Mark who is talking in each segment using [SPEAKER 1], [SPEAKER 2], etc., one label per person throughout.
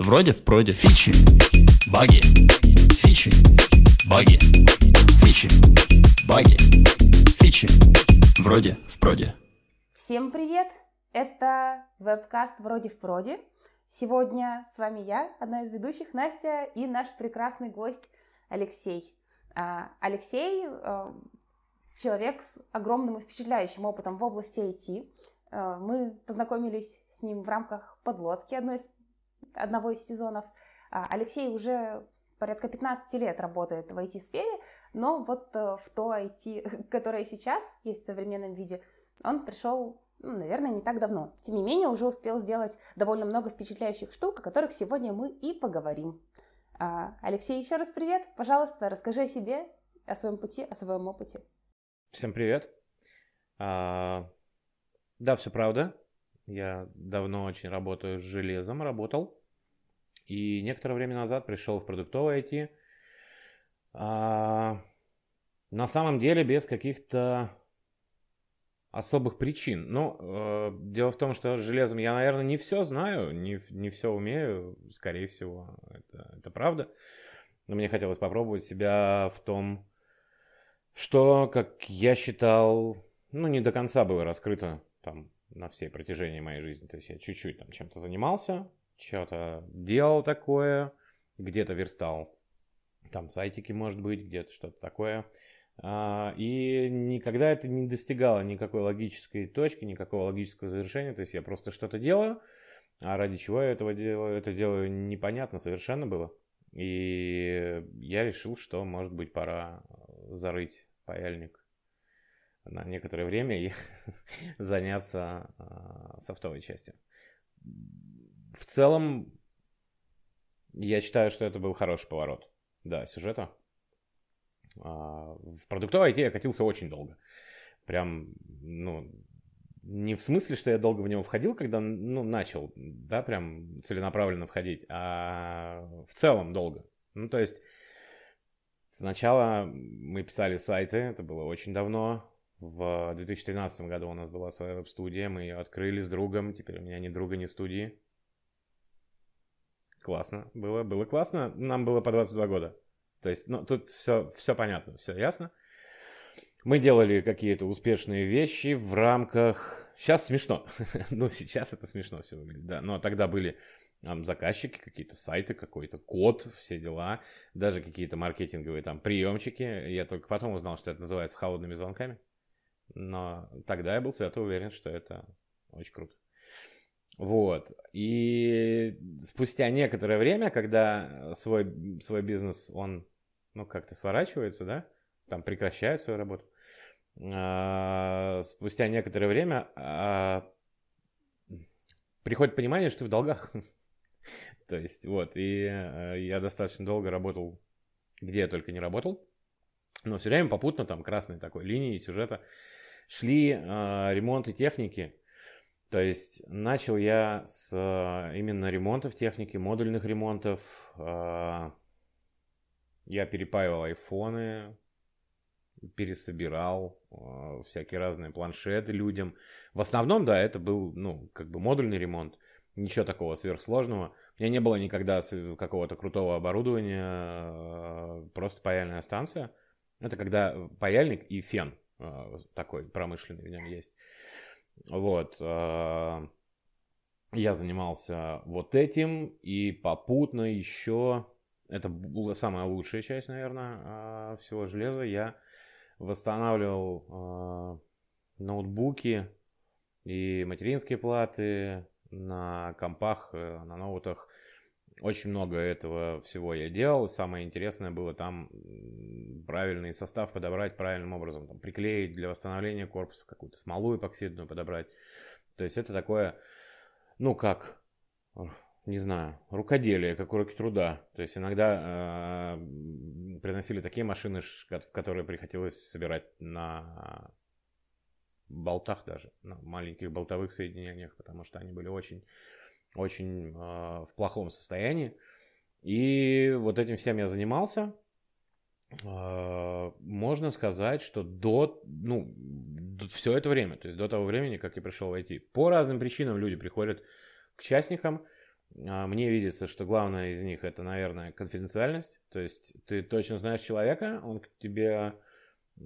[SPEAKER 1] Вроде в проде. Фичи. Баги. Фичи. Баги. Фичи. Баги. Фичи. Вроде в проде.
[SPEAKER 2] Всем привет! Это вебкаст «Вроде в проде». Сегодня с вами я, одна из ведущих, Настя, и наш прекрасный гость Алексей. А, Алексей а, человек с огромным и впечатляющим опытом в области IT. А, мы познакомились с ним в рамках подлодки одной из, одного из сезонов. Алексей уже порядка 15 лет работает в IT-сфере, но вот э, в то IT, которое сейчас есть в современном виде, он пришел ну, наверное, не так давно. Тем не менее, уже успел сделать довольно много впечатляющих штук, о которых сегодня мы и поговорим. А, Алексей, еще раз привет. Пожалуйста, расскажи о себе, о своем пути, о своем опыте.
[SPEAKER 3] Всем привет. А, да, все правда. Я давно очень работаю с железом, работал. И некоторое время назад пришел в продуктовое IT. А, на самом деле без каких-то особых причин. Но э, дело в том, что с железом я, наверное, не все знаю, не, не все умею, скорее всего, это, это правда. Но мне хотелось попробовать себя в том, что, как я считал, ну, не до конца было раскрыто там на всей протяжении моей жизни. То есть я чуть-чуть там чем-то занимался, что-то делал такое, где-то верстал там сайтики, может быть, где-то что-то такое – а, и никогда это не достигало никакой логической точки, никакого логического завершения. То есть я просто что-то делаю, а ради чего я этого делаю, это делаю непонятно совершенно было. И я решил, что, может быть, пора зарыть паяльник на некоторое время и заняться а, софтовой частью. В целом, я считаю, что это был хороший поворот, да, сюжета. А, в продуктовой IT я катился очень долго. Прям, ну, не в смысле, что я долго в него входил, когда, ну, начал, да, прям целенаправленно входить, а в целом долго. Ну, то есть, сначала мы писали сайты, это было очень давно, в 2013 году у нас была своя веб-студия, мы ее открыли с другом, теперь у меня ни друга, ни студии. Классно было, было классно, нам было по 22 года. То есть, ну, тут все, все понятно, все ясно. Мы делали какие-то успешные вещи в рамках... Сейчас смешно. ну, сейчас это смешно все выглядит, да. Но тогда были там, заказчики, какие-то сайты, какой-то код, все дела. Даже какие-то маркетинговые там приемчики. Я только потом узнал, что это называется холодными звонками. Но тогда я был свято уверен, что это очень круто. Вот. И спустя некоторое время, когда свой, свой бизнес, он, ну, как-то сворачивается, да, там прекращает свою работу, а, спустя некоторое время а, приходит понимание, что ты в долгах. То есть, вот, и а, я достаточно долго работал, где я только не работал, но все время попутно там красной такой линии сюжета шли а, ремонты техники, то есть начал я с э, именно ремонтов техники, модульных ремонтов. Э, я перепаивал айфоны, пересобирал э, всякие разные планшеты людям. В основном, да, это был, ну, как бы модульный ремонт. Ничего такого сверхсложного. У меня не было никогда какого-то крутого оборудования, просто паяльная станция. Это когда паяльник и фен такой промышленный в нем есть. Вот. А, я занимался вот этим, и попутно еще, это была самая лучшая часть, наверное, а, всего железа, я восстанавливал а, ноутбуки и материнские платы на компах, э, на ноутах. Очень много этого всего я делал. Самое интересное было там правильный состав подобрать правильным образом. Там, приклеить для восстановления корпуса какую-то смолу эпоксидную подобрать. То есть это такое, ну как, не знаю, рукоделие, как уроки труда. То есть иногда э, приносили такие машины, в которые приходилось собирать на болтах даже, на маленьких болтовых соединениях, потому что они были очень очень э, в плохом состоянии. И вот этим всем я занимался. Э, можно сказать, что до, ну, до, все это время, то есть до того времени, как я пришел в IT, по разным причинам люди приходят к частникам, А, мне видится, что главное из них это, наверное, конфиденциальность. То есть ты точно знаешь человека, он к тебе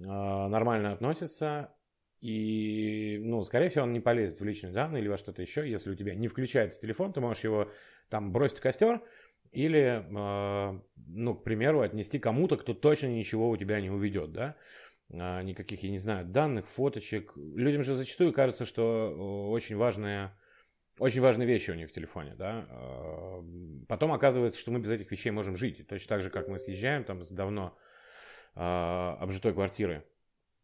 [SPEAKER 3] а, нормально относится, и, ну, скорее всего, он не полезет в личные данные или во что-то еще. Если у тебя не включается телефон, ты можешь его там бросить в костер или, э, ну, к примеру, отнести кому-то, кто точно ничего у тебя не уведет, да. Э, никаких, я не знаю, данных, фоточек. Людям же зачастую кажется, что очень важные, очень важные вещи у них в телефоне, да. Э, потом оказывается, что мы без этих вещей можем жить. И точно так же, как мы съезжаем там с давно э, обжитой квартиры,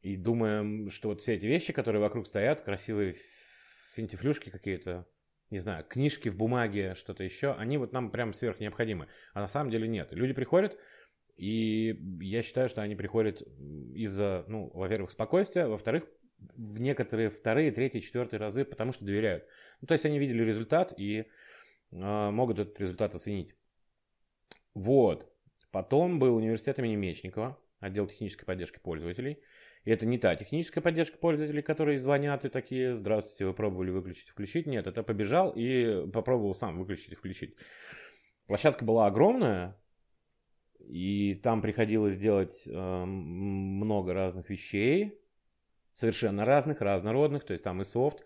[SPEAKER 3] и думаем, что вот все эти вещи, которые вокруг стоят, красивые финтифлюшки какие-то, не знаю, книжки в бумаге, что-то еще, они вот нам прям сверх необходимы. А на самом деле нет. Люди приходят, и я считаю, что они приходят из-за, ну, во-первых, спокойствия, во-вторых, в некоторые вторые, третьи, четвертые разы, потому что доверяют. Ну, то есть они видели результат и э, могут этот результат оценить. Вот. Потом был университет имени Мечникова, отдел технической поддержки пользователей. И это не та техническая поддержка пользователей, которые звонят и такие, здравствуйте, вы пробовали выключить включить. Нет, это побежал и попробовал сам выключить и включить. Площадка была огромная, и там приходилось делать э, много разных вещей, совершенно разных, разнородных, то есть там и софт.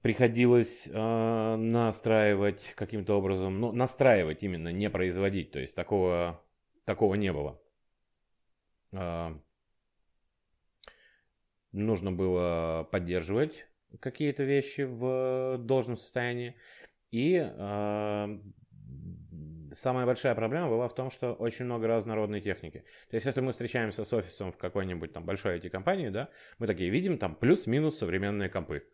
[SPEAKER 3] Приходилось э, настраивать каким-то образом, ну, настраивать именно, не производить, то есть такого, такого не было. Э, нужно было поддерживать какие-то вещи в должном состоянии. И э, самая большая проблема была в том, что очень много разнородной техники. То есть, если мы встречаемся с офисом в какой-нибудь там большой IT-компании, да, мы такие видим там плюс-минус современные компы.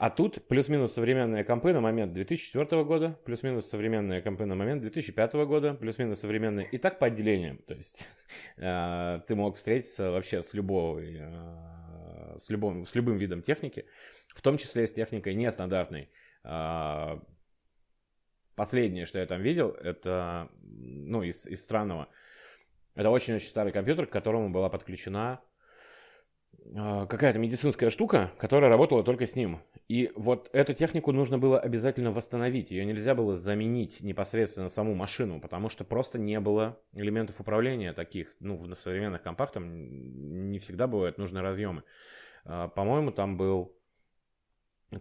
[SPEAKER 3] А тут плюс-минус современные компы на момент 2004 года, плюс-минус современные компы на момент 2005 года, плюс-минус современные. И так по отделениям. То есть э, ты мог встретиться вообще с любого, э, с, любым, с любым видом техники, в том числе с техникой нестандартной. Э, последнее, что я там видел, это, ну, из, из странного, это очень-очень старый компьютер, к которому была подключена а, какая-то медицинская штука, которая работала только с ним. И вот эту технику нужно было обязательно восстановить. Ее нельзя было заменить непосредственно саму машину, потому что просто не было элементов управления таких. Ну, в современных компактах не всегда бывают нужны разъемы. А, по-моему, там был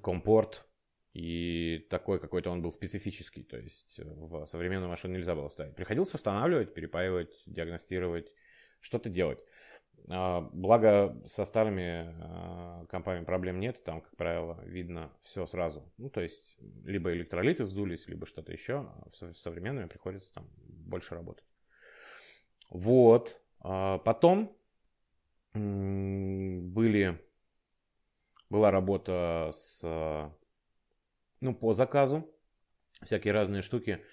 [SPEAKER 3] компорт, и такой какой-то он был специфический. То есть в современную машину нельзя было ставить. Приходилось восстанавливать, перепаивать, диагностировать, что-то делать. А, благо со старыми а, компами проблем нет, там, как правило, видно все сразу. Ну, то есть, либо электролиты вздулись, либо что-то еще. А с современными приходится там больше работать. Вот. Потом были, была работа с, ну, по заказу, всякие разные штуки,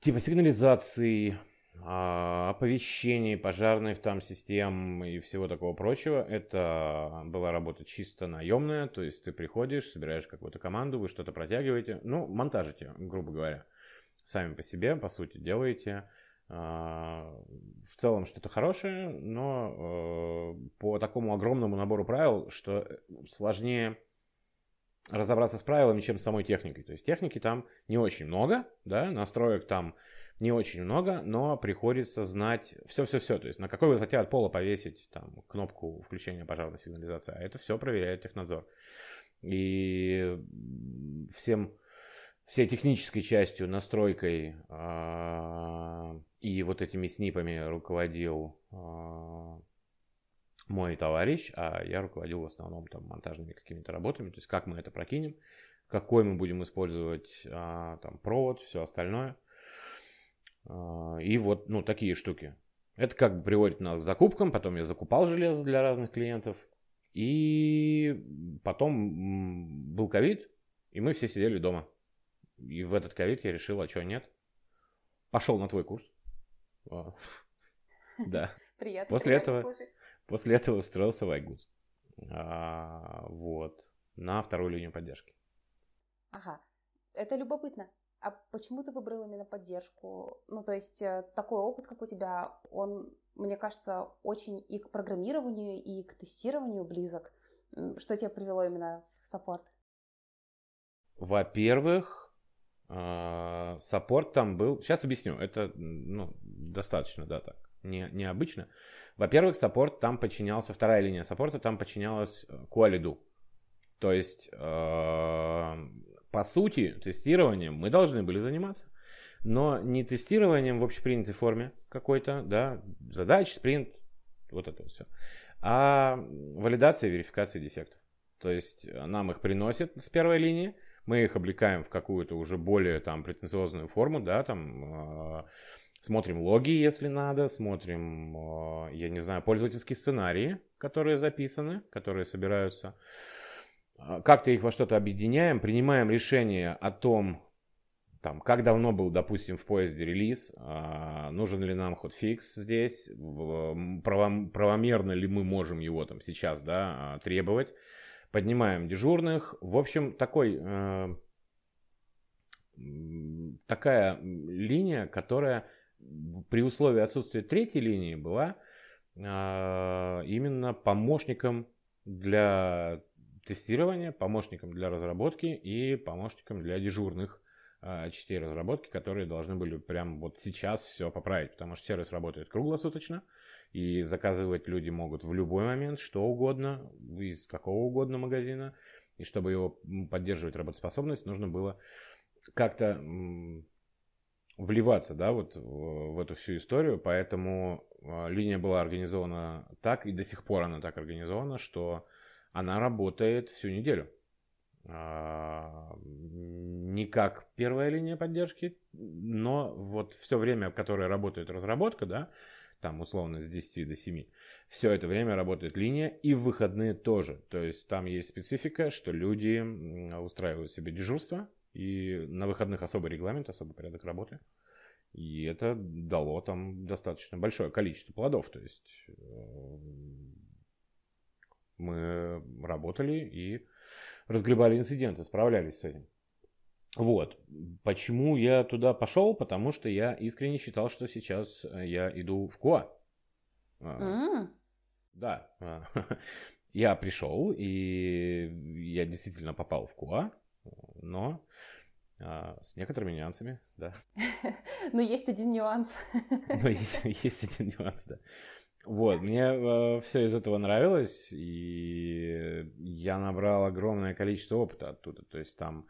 [SPEAKER 3] типа сигнализации, оповещений, пожарных там систем и всего такого прочего. Это была работа чисто наемная, то есть ты приходишь, собираешь какую-то команду, вы что-то протягиваете, ну, монтажите, грубо говоря. Сами по себе, по сути, делаете. А, в целом что-то хорошее, но э, по такому огромному набору правил, что сложнее разобраться с правилами, чем с самой техникой. То есть техники там не очень много, да, настроек там не очень много, но приходится знать все-все-все. То есть на какой высоте от пола повесить там, кнопку включения пожарной сигнализации. А это все проверяет технадзор. И всем, всей технической частью, настройкой э, и вот этими снипами руководил э, мой товарищ, а я руководил в основном там монтажными какими-то работами. То есть как мы это прокинем, какой мы будем использовать э, там провод, все остальное – а, и вот, ну, такие штуки. Это как бы приводит нас к закупкам. Потом я закупал железо для разных клиентов. И потом был ковид, и мы все сидели дома. И в этот ковид я решил, а что нет? Пошел на твой курс. А, да.
[SPEAKER 2] Приятно.
[SPEAKER 3] После этого, после этого устроился в iGoods. А, вот. На вторую линию поддержки.
[SPEAKER 2] Ага. Это любопытно. А почему ты выбрал именно поддержку? Ну, то есть э, такой опыт, как у тебя, он, мне кажется, очень и к программированию, и к тестированию близок. Что тебя привело именно в саппорт?
[SPEAKER 3] Во-первых, А, саппорт там был... Сейчас объясню. Это ну, достаточно, да, так. Не, необычно. Во-первых, саппорт там подчинялся, вторая линия саппорта там подчинялась QA лиду. То есть, э, по сути, тестированием мы должны были заниматься. Но не тестированием в общепринятой форме какой-то, да, задач, спринт, вот это все, а валидация и верификация дефектов. То есть нам их приносят с первой линии, мы их облекаем в какую-то уже более там претенциозную форму, да, там э, смотрим логи, если надо, смотрим, э, я не знаю, пользовательские сценарии, которые записаны, которые собираются, э, как-то их во что-то объединяем, принимаем решение о том, там, как давно был, допустим, в поезде релиз, э, нужен ли нам хотфикс здесь, правомерно ли мы можем его там сейчас, да, требовать, поднимаем дежурных. В общем, такой, э, такая линия, которая при условии отсутствия третьей линии была именно помощником для тестирования, помощником для разработки и помощником для дежурных э, частей разработки, которые должны были прямо вот сейчас все поправить, потому что сервис работает круглосуточно, и заказывать люди могут в любой момент, что угодно, из какого угодно магазина. И чтобы его поддерживать работоспособность, нужно было как-то вливаться, да, вот в эту всю историю. Поэтому а, линия была организована так, и до сих пор она так организована, что она работает всю неделю. А, не как первая линия поддержки, но вот все время, в которое работает разработка, да, там условно с 10 до 7. Все это время работает линия и в выходные тоже. То есть там есть специфика, что люди устраивают себе дежурство, и на выходных особый регламент, особый порядок работы. И это дало там достаточно большое количество плодов. То есть э, мы работали и разгребали инциденты, справлялись с этим. Вот. Почему я туда пошел? Потому что я искренне считал, что сейчас э, я иду в КОА. Mm. Да. А, я пришел, и я действительно попал в КУА, но с некоторыми нюансами, да.
[SPEAKER 2] Но есть один нюанс.
[SPEAKER 3] Но есть, есть один нюанс, да. Вот, мне э, все из этого нравилось, и я набрал огромное количество опыта оттуда. То есть там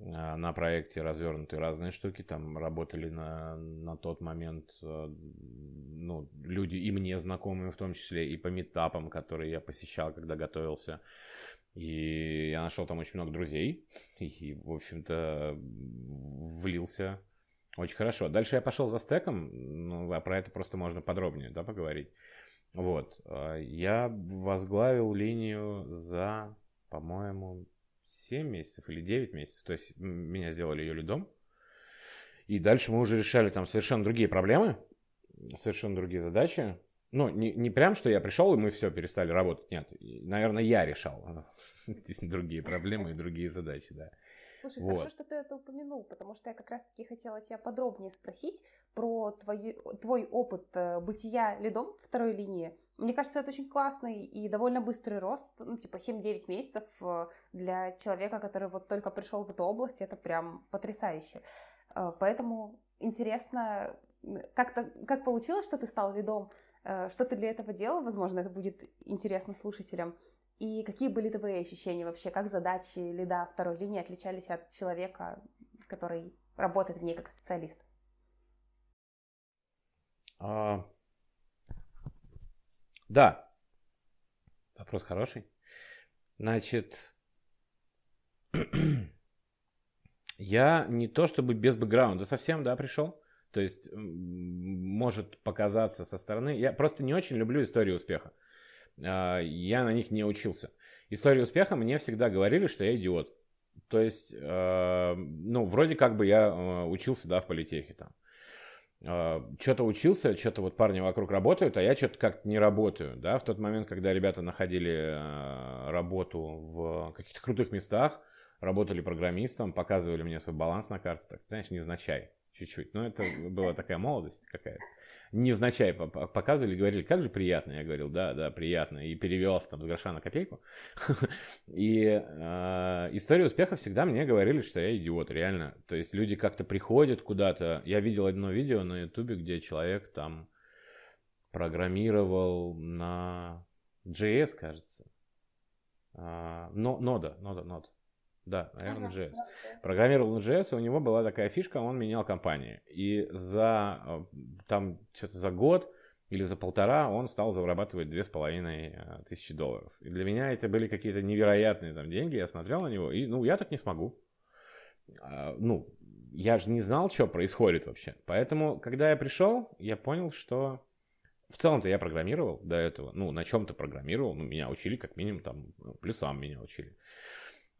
[SPEAKER 3] а, на проекте развернуты разные штуки, там работали на, на тот момент э, ну, люди и мне знакомые в том числе, и по метапам, которые я посещал, когда готовился. И я нашел там очень много друзей, и, в общем-то, влился очень хорошо. Дальше я пошел за стеком, ну, а про это просто можно подробнее, да, поговорить. Вот, а, я возглавил линию за, по-моему, 7 месяцев или 9 месяцев. То есть меня сделали ее лидом. И дальше мы уже решали там совершенно другие проблемы, совершенно другие задачи. Ну, не, не прям, что я пришел, и мы все, перестали работать. Нет, наверное, я решал другие проблемы и другие задачи, да.
[SPEAKER 2] Слушай, вот. хорошо, что ты это упомянул, потому что я как раз-таки хотела тебя подробнее спросить про твой, твой опыт э, бытия лидом второй линии. Мне кажется, это очень классный и довольно быстрый рост, ну, типа 7-9 месяцев э, для человека, который вот только пришел в эту область, это прям потрясающе. Э, поэтому интересно, как, как получилось, что ты стал лидом, что ты для этого делал, возможно, это будет интересно слушателям, и какие были твои ощущения вообще, как задачи лида второй линии отличались от человека, который работает в ней как специалист?
[SPEAKER 3] А, да. Вопрос хороший. Значит, я не то чтобы без бэкграунда совсем, да, пришел. То есть может показаться со стороны. Я просто не очень люблю истории успеха. А, я на них не учился. Истории успеха мне всегда говорили, что я идиот. То есть, а, ну, вроде как бы я а, учился, да, в политехе там. Что-то учился, что-то вот парни вокруг работают, а я что-то как-то не работаю, да, в тот момент, когда ребята находили работу в каких-то крутых местах, работали программистом, показывали мне свой баланс на карте, так, знаешь, невзначай. чуть-чуть. Но это была такая молодость какая-то. Невзначай показывали, говорили, как же приятно. Я говорил, да, да, приятно. И перевелся там с гроша на копейку. И э, история успеха всегда мне говорили, что я идиот, реально. То есть люди как-то приходят куда-то. Я видел одно видео на ютубе, где человек там программировал на JS, кажется. А, но, нода, нода, нода. Да, наверное, ага, JS. Программировал на JS, и у него была такая фишка, он менял компании. И за э, там что-то за год или за полтора он стал зарабатывать две с половиной э, тысячи долларов. И для меня это были какие-то невероятные там деньги. Я смотрел на него, и ну я так не смогу. А, ну, я же не знал, что происходит вообще. Поэтому, когда я пришел, я понял, что в целом-то я программировал до этого. Ну, на чем-то программировал. Ну, меня учили, как минимум, там, плюсам меня учили.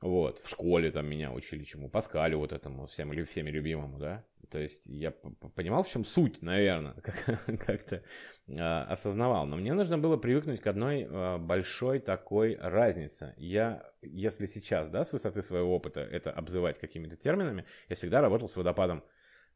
[SPEAKER 3] Вот, в школе там меня учили чему, Паскалю вот этому всем, всеми любимому, да. То есть я понимал, в чем суть, наверное, как-то а, осознавал. Но мне нужно было привыкнуть к одной а, большой такой разнице. Я, если сейчас, да, с высоты своего опыта это обзывать какими-то терминами, я всегда работал с водопадом.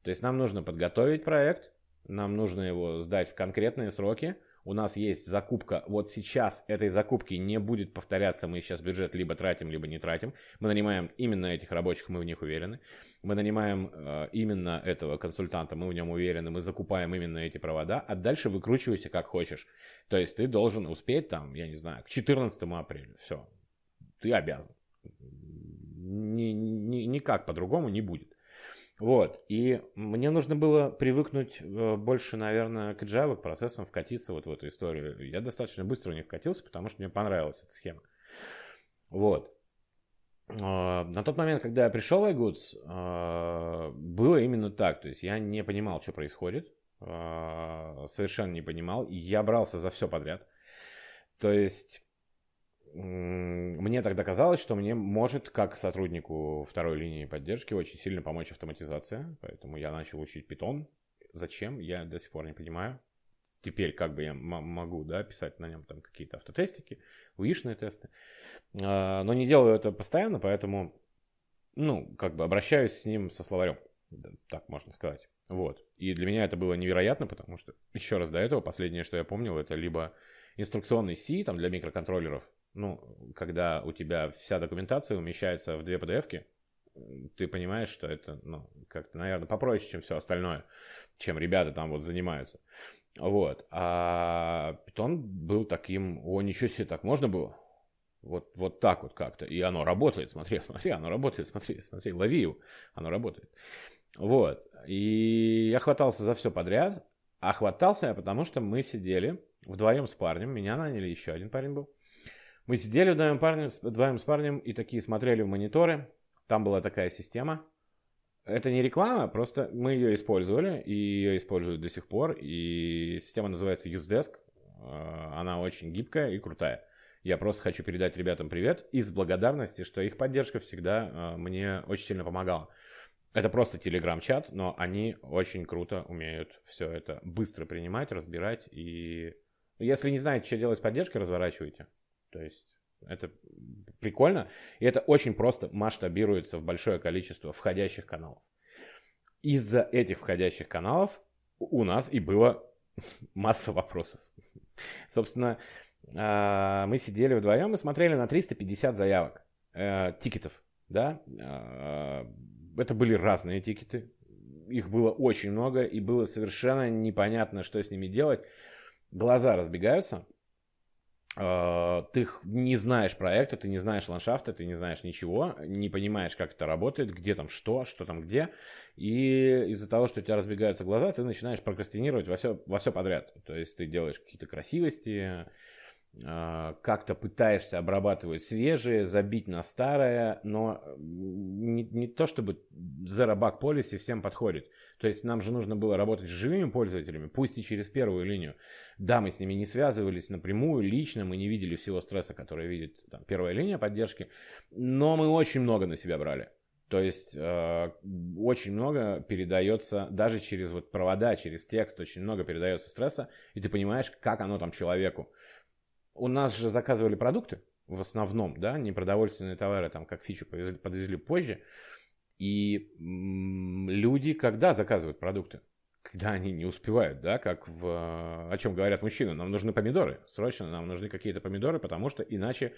[SPEAKER 3] То есть нам нужно подготовить проект, нам нужно его сдать в конкретные сроки, у нас есть закупка, вот сейчас этой закупки не будет повторяться, мы сейчас бюджет либо тратим, либо не тратим. Мы нанимаем именно этих рабочих, мы в них уверены. Мы нанимаем э, именно этого консультанта, мы в нем уверены, мы закупаем именно эти провода, а дальше выкручивайся как хочешь. То есть ты должен успеть там, я не знаю, к 14 апреля, все, ты обязан. Ни, ни, никак по-другому не будет. Вот, и мне нужно было привыкнуть э, больше, наверное, к Java, процессам, вкатиться вот в эту историю. Я достаточно быстро в них вкатился, потому что мне понравилась эта схема. Вот. А, на тот момент, когда я пришел в iGoods, а, было именно так. То есть я не понимал, что происходит. А, совершенно не понимал. И я брался за все подряд. То есть мне тогда казалось, что мне может, как сотруднику второй линии поддержки, очень сильно помочь автоматизация. Поэтому я начал учить Python. Зачем, я до сих пор не понимаю. Теперь как бы я могу да, писать на нем там какие-то автотестики, уишные тесты. А, но не делаю это постоянно, поэтому ну, как бы обращаюсь с ним со словарем. Так можно сказать. Вот. И для меня это было невероятно, потому что, еще раз, до этого последнее, что я помнил, это либо инструкционный C там, для микроконтроллеров, ну, когда у тебя вся документация умещается в две PDF-ки, ты понимаешь, что это, ну, как-то, наверное, попроще, чем все остальное, чем ребята там вот занимаются. Вот. А Python был таким, о, ничего себе, так можно было? Вот, вот так вот как-то. И оно работает, смотри, смотри, оно работает, смотри, смотри, лови его, оно работает. Вот. И я хватался за все подряд, а хватался я, потому что мы сидели вдвоем с парнем, меня наняли, еще один парень был. Мы сидели вдвоем, парнем, вдвоем с парнем и такие смотрели в мониторы. Там была такая система. Это не реклама, просто мы ее использовали, и ее используют до сих пор. И система называется UseDesk. Э, она очень гибкая и крутая. Я просто хочу передать ребятам привет из благодарности, что их поддержка всегда э, мне очень сильно помогала. Это просто телеграм-чат, но они очень круто умеют все это быстро принимать, разбирать. И если не знаете, что делать с поддержкой, разворачивайте. То есть это прикольно. И это очень просто масштабируется в большое количество входящих каналов. Из-за этих входящих каналов у нас и было масса вопросов. Собственно, а, мы сидели вдвоем и смотрели на 350 заявок, э, тикетов, да. А, это были разные тикеты, их было очень много, и было совершенно непонятно, что с ними делать. Глаза разбегаются, ты не знаешь проекта, ты не знаешь ландшафта, ты не знаешь ничего, не понимаешь, как это работает, где там что, что там где. И из-за того, что у тебя разбегаются глаза, ты начинаешь прокрастинировать во все, во все подряд. То есть ты делаешь какие-то красивости, а, как-то пытаешься обрабатывать свежее, забить на старое, но не, не то чтобы Bug Policy всем подходит. То есть нам же нужно было работать с живыми пользователями, пусть и через первую линию. Да, мы с ними не связывались напрямую, лично, мы не видели всего стресса, который видит там, первая линия поддержки, но мы очень много на себя брали. То есть э, очень много передается, даже через вот провода, через текст, очень много передается стресса, и ты понимаешь, как оно там человеку. У нас же заказывали продукты в основном, да, не продовольственные товары, там как фичу подвезли, подвезли позже. И люди когда заказывают продукты? Когда они не успевают, да, как в... О чем говорят мужчины? Нам нужны помидоры. Срочно нам нужны какие-то помидоры, потому что иначе,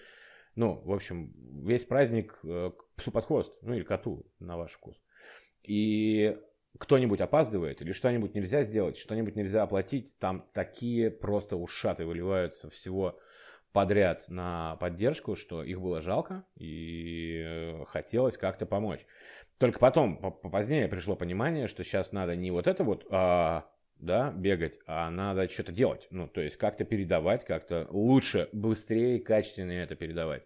[SPEAKER 3] ну, в общем, весь праздник э, псу под хвост. Ну, или коту, на ваш вкус. И кто-нибудь опаздывает или что-нибудь нельзя сделать, что-нибудь нельзя оплатить, там такие просто ушаты выливаются всего подряд на поддержку, что их было жалко и э, хотелось как-то помочь. Только потом, позднее пришло понимание, что сейчас надо не вот это вот, а, да, бегать, а надо что-то делать. Ну, то есть как-то передавать, как-то лучше, быстрее, качественнее это передавать.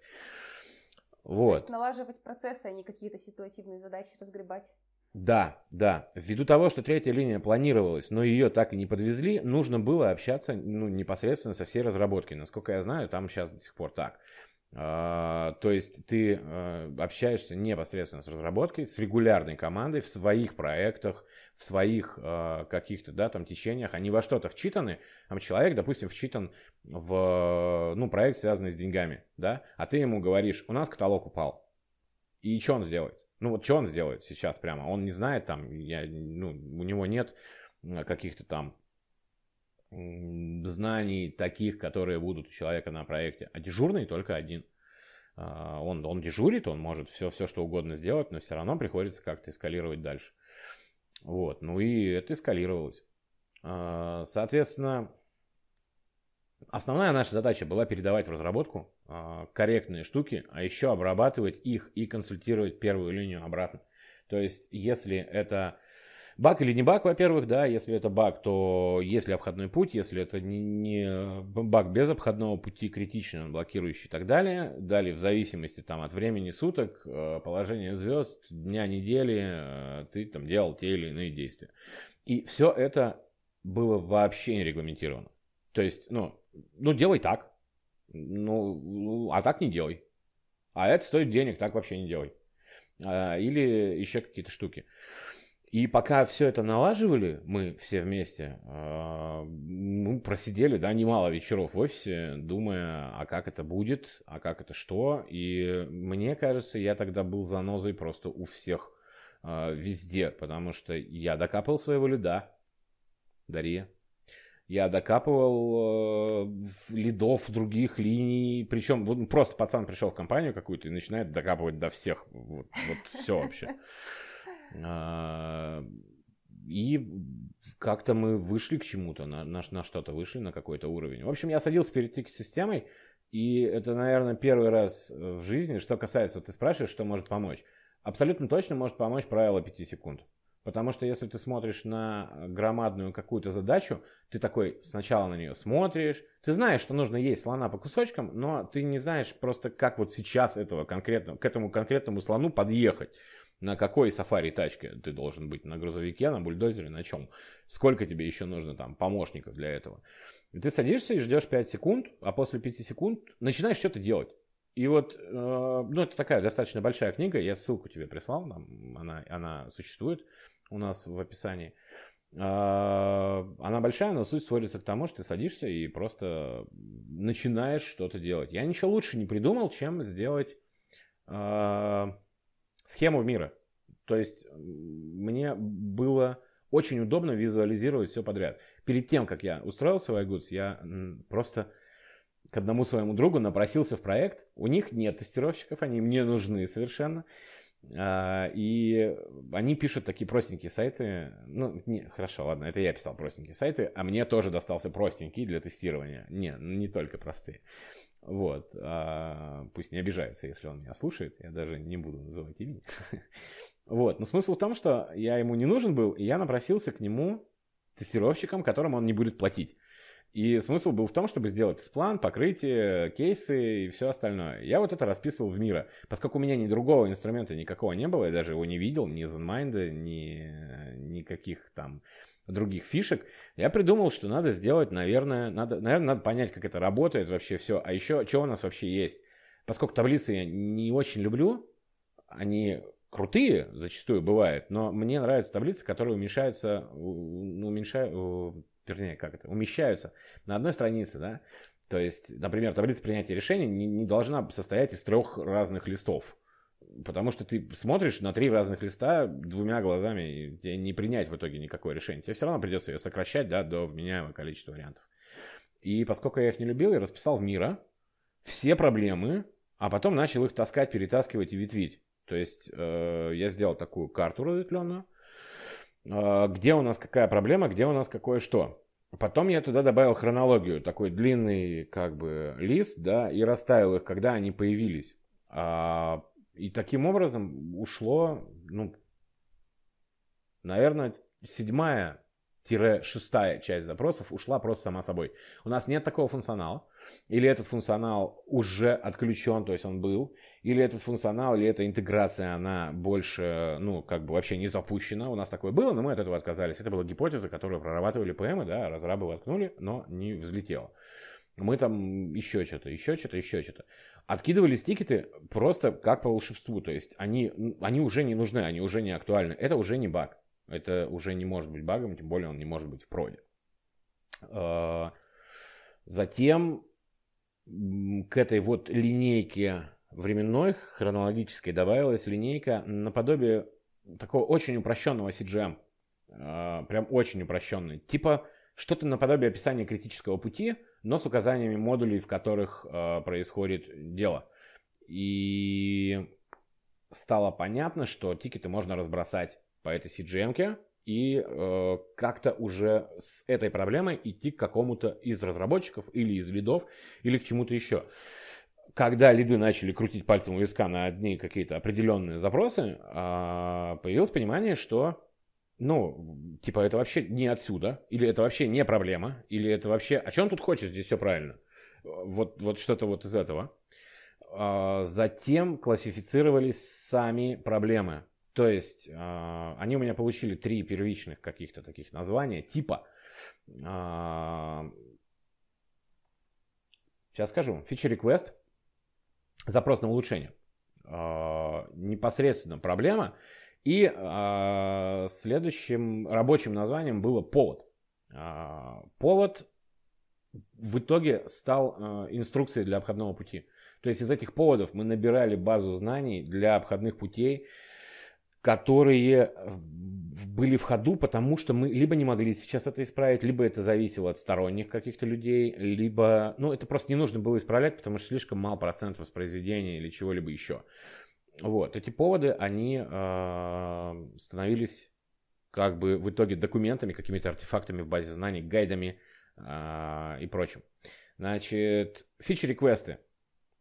[SPEAKER 2] Вот. То есть налаживать процессы, а не какие-то ситуативные задачи разгребать.
[SPEAKER 3] Да, да. Ввиду того, что третья линия планировалась, но ее так и не подвезли, нужно было общаться ну, непосредственно со всей разработкой. Насколько я знаю, там сейчас до сих пор так. А, то есть ты а, общаешься непосредственно с разработкой, с регулярной командой в своих проектах, в своих а, каких-то, да, там течениях, они во что-то вчитаны, там человек, допустим, вчитан в, ну, проект, связанный с деньгами, да, а ты ему говоришь, у нас каталог упал, и что он сделает? Ну вот что он сделает сейчас прямо? Он не знает там, я, ну, у него нет каких-то там знаний таких, которые будут у человека на проекте, а дежурный только один. А, он, он дежурит, он может все, все что угодно сделать, но все равно приходится как-то эскалировать дальше. Вот, ну и это эскалировалось. А, соответственно, основная наша задача была передавать в разработку а, корректные штуки, а еще обрабатывать их и консультировать первую линию обратно. То есть, если это Баг или не баг, во-первых, да, если это баг, то есть ли обходной путь, если это не, не баг без обходного пути, критичный, он блокирующий и так далее. Далее, в зависимости там, от времени суток, э, положения звезд, дня недели, э, ты там делал те или иные действия. И все это было вообще не регламентировано. То есть, ну, ну делай так, ну, а так не делай. А это стоит денег, так вообще не делай. А, или еще какие-то штуки. И пока все это налаживали, мы все вместе, э, ну, просидели, да, немало вечеров в офисе, думая, а как это будет, а как это что. И мне кажется, я тогда был занозой просто у всех э, везде, потому что я докапывал своего лида, Дарья. Я докапывал э, лидов других линий, причем вот, просто пацан пришел в компанию какую-то и начинает докапывать до всех, вот, вот все вообще. А, и как-то мы вышли к чему-то, на, на, на что-то вышли, на какой-то уровень. В общем, я садился перед системой, и это, наверное, первый раз в жизни, что касается, вот ты спрашиваешь, что может помочь. Абсолютно точно может помочь правило 5 секунд. Потому что если ты смотришь на громадную какую-то задачу, ты такой сначала на нее смотришь, ты знаешь, что нужно есть слона по кусочкам, но ты не знаешь просто, как вот сейчас этого конкретного, к этому конкретному слону подъехать на какой сафари тачке ты должен быть, на грузовике, на бульдозере, на чем, сколько тебе еще нужно там помощников для этого. И ты садишься и ждешь 5 секунд, а после 5 секунд начинаешь что-то делать. И вот, э, ну, это такая достаточно большая книга, я ссылку тебе прислал, там, она, она существует у нас в описании. Э, она большая, но суть сводится к тому, что ты садишься и просто начинаешь что-то делать. Я ничего лучше не придумал, чем сделать э, схему мира. То есть мне было очень удобно визуализировать все подряд. Перед тем, как я устроился в iGoods, я просто к одному своему другу напросился в проект. У них нет тестировщиков, они мне нужны совершенно. А, и они пишут такие простенькие сайты. Ну, не, хорошо, ладно, это я писал простенькие сайты, а мне тоже достался простенький для тестирования. Не, не только простые. Вот. А, пусть не обижается, если он меня слушает. Я даже не буду называть имени. Вот. Но смысл в том, что я ему не нужен был, и я напросился к нему тестировщиком, которому он не будет платить. И смысл был в том, чтобы сделать план, покрытие, кейсы и все остальное. Я вот это расписывал в мира. Поскольку у меня ни другого инструмента никакого не было, я даже его не видел, ни ZenMind, ни никаких там других фишек, я придумал, что надо сделать, наверное, надо, наверное, надо понять, как это работает вообще все. А еще, что у нас вообще есть. Поскольку таблицы я не очень люблю, они крутые зачастую бывают, но мне нравятся таблицы, которые уменьшаются, уменьшают, вернее, как это, умещаются на одной странице, да. То есть, например, таблица принятия решений не, не должна состоять из трех разных листов потому что ты смотришь на три разных листа двумя глазами, и тебе не принять в итоге никакое решение. Тебе все равно придется ее сокращать да, до вменяемого количества вариантов. И поскольку я их не любил, я расписал в мира все проблемы, а потом начал их таскать, перетаскивать и ветвить. То есть э, я сделал такую карту разветвленную, где у нас какая проблема, где у нас какое что. Потом я туда добавил хронологию, такой длинный как бы лист, да, и расставил их, когда они появились. А, и таким образом ушло, ну, наверное, седьмая шестая часть запросов ушла просто сама собой. У нас нет такого функционала. Или этот функционал уже отключен, то есть он был. Или этот функционал, или эта интеграция, она больше, ну, как бы вообще не запущена. У нас такое было, но мы от этого отказались. Это была гипотеза, которую прорабатывали ПМы, да, разрабы воткнули, но не взлетело. Мы там еще что-то, еще что-то, еще что-то. Откидывались тикеты просто как по волшебству. То есть они, они уже не нужны, они уже не актуальны. Это уже не баг. Это уже не может быть багом, тем более он не может быть в проде. А, затем к этой вот линейке временной, хронологической, добавилась линейка наподобие такого очень упрощенного CGM. А, прям очень упрощенный. Типа что-то наподобие описания критического пути, но с указаниями модулей, в которых а, происходит дело. И стало понятно, что тикеты можно разбросать по этой CGM и э, как-то уже с этой проблемой идти к какому-то из разработчиков или из лидов или к чему-то еще. Когда лиды начали крутить пальцем у виска на одни какие-то определенные запросы, э, появилось понимание, что ну, типа, это вообще не отсюда, или это вообще не проблема, или это вообще, о чем тут хочешь, здесь все правильно. Вот, вот что-то вот из этого. А, затем классифицировались сами проблемы. То есть э, они у меня получили три первичных каких-то таких названия, типа. Э, сейчас скажу. Feature request, запрос на улучшение. Э, непосредственно проблема. И э, следующим рабочим названием было повод. Э, повод в итоге стал э, инструкцией для обходного пути. То есть из этих поводов мы набирали базу знаний для обходных путей, которые э, были в ходу, потому что мы либо не могли сейчас это исправить, либо это зависело от сторонних каких-то людей, либо, ну, это просто не нужно было исправлять, потому что слишком мал процент воспроизведения или чего-либо еще. Вот, эти поводы, они э, становились как бы в итоге документами, какими-то артефактами в базе знаний, гайдами э, и прочим. Значит, фичи-реквесты.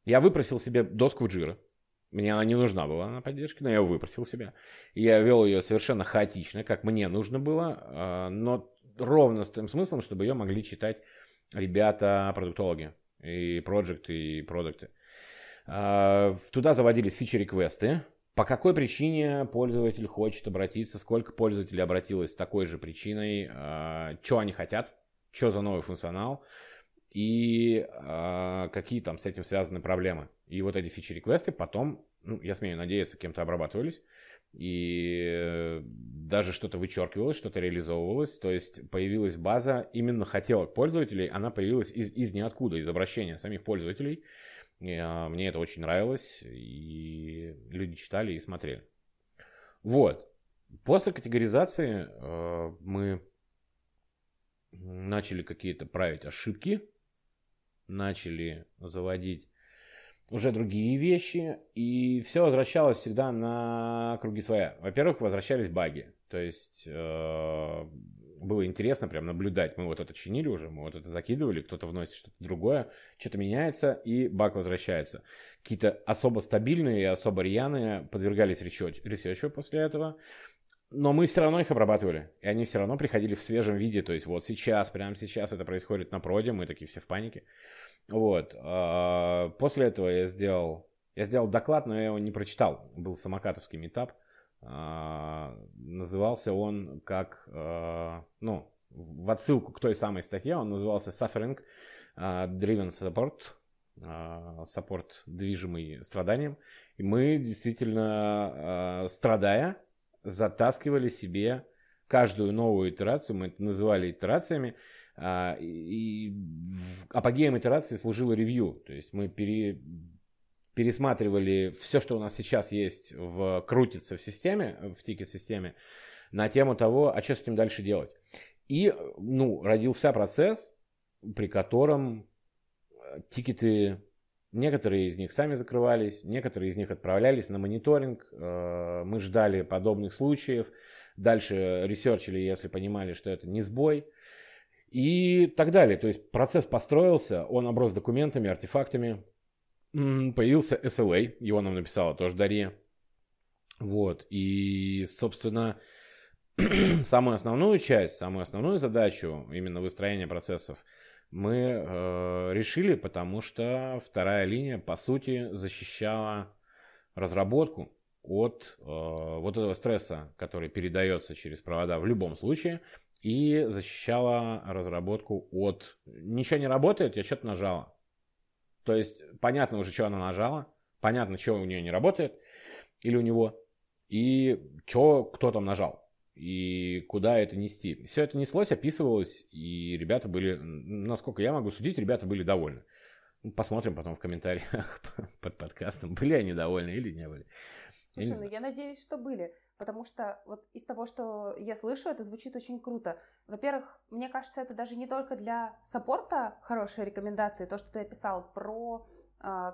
[SPEAKER 3] Я выпросил себе доску Jira, мне она не нужна была на поддержке, но я выпросил себя. я вел ее совершенно хаотично, как мне нужно было, а, но ровно с тем смыслом, чтобы ее могли читать ребята-продуктологи и проекты, и продукты. А, туда заводились фичи-реквесты, по какой причине пользователь хочет обратиться, сколько пользователей обратилось с такой же причиной, а, что они хотят, что за новый функционал и какие там с этим связаны проблемы. И вот эти фичи-реквесты потом, ну, я смею надеяться, кем-то обрабатывались. И даже что-то вычеркивалось, что-то реализовывалось. То есть появилась база именно хотелок пользователей. Она появилась из, из ниоткуда, из обращения самих пользователей. И, а, мне это очень нравилось. И люди читали и смотрели. Вот. После категоризации э, мы начали какие-то править ошибки, начали заводить уже другие вещи, и все возвращалось всегда на круги своя. Во-первых, возвращались баги, то есть э, было интересно прям наблюдать. Мы вот это чинили уже, мы вот это закидывали, кто-то вносит что-то другое, что-то меняется, и баг возвращается. Какие-то особо стабильные и особо рьяные подвергались ресерчу после этого. Но мы все равно их обрабатывали, и они все равно приходили в свежем виде, то есть вот сейчас, прямо сейчас это происходит на проде, мы такие все в панике. Вот. А, после этого я сделал, я сделал доклад, но я его не прочитал. Был самокатовский метап. А, назывался он как, а, ну, в отсылку к той самой статье, он назывался Suffering Driven Support, саппорт, движимый страданием. И мы действительно, страдая, затаскивали себе каждую новую итерацию, мы это называли итерациями, а, и апогеем итерации служило ревью. То есть мы пере... пересматривали все, что у нас сейчас есть, в, крутится в системе, в тикет-системе, на тему того, а что с этим дальше делать. И, ну, родился процесс, при котором э, тикеты, некоторые из них сами закрывались, некоторые из них отправлялись на мониторинг, э, мы ждали подобных случаев, дальше ресерчили, если понимали, что это не сбой, и так далее. То есть процесс построился, он оброс документами, артефактами, появился SLA, его нам написала тоже Дарья. Вот, и, собственно, самую основную часть, самую основную задачу именно выстроения процессов мы э, решили, потому что вторая линия, по сути, защищала разработку от э, вот этого стресса, который передается через провода в любом случае, и защищала разработку от ничего не работает, я что-то нажала. То есть понятно уже, что она нажала, понятно, что у нее не работает, или у него, и что кто там нажал и куда это нести. Все это неслось, описывалось, и ребята были, насколько я могу судить, ребята были довольны. Ну, посмотрим потом в комментариях под подкастом, были они довольны или не были.
[SPEAKER 2] Слушай, я ну я надеюсь, что были, потому что вот из того, что я слышу, это звучит очень круто. Во-первых, мне кажется, это даже не только для саппорта хорошие рекомендации, то, что ты описал про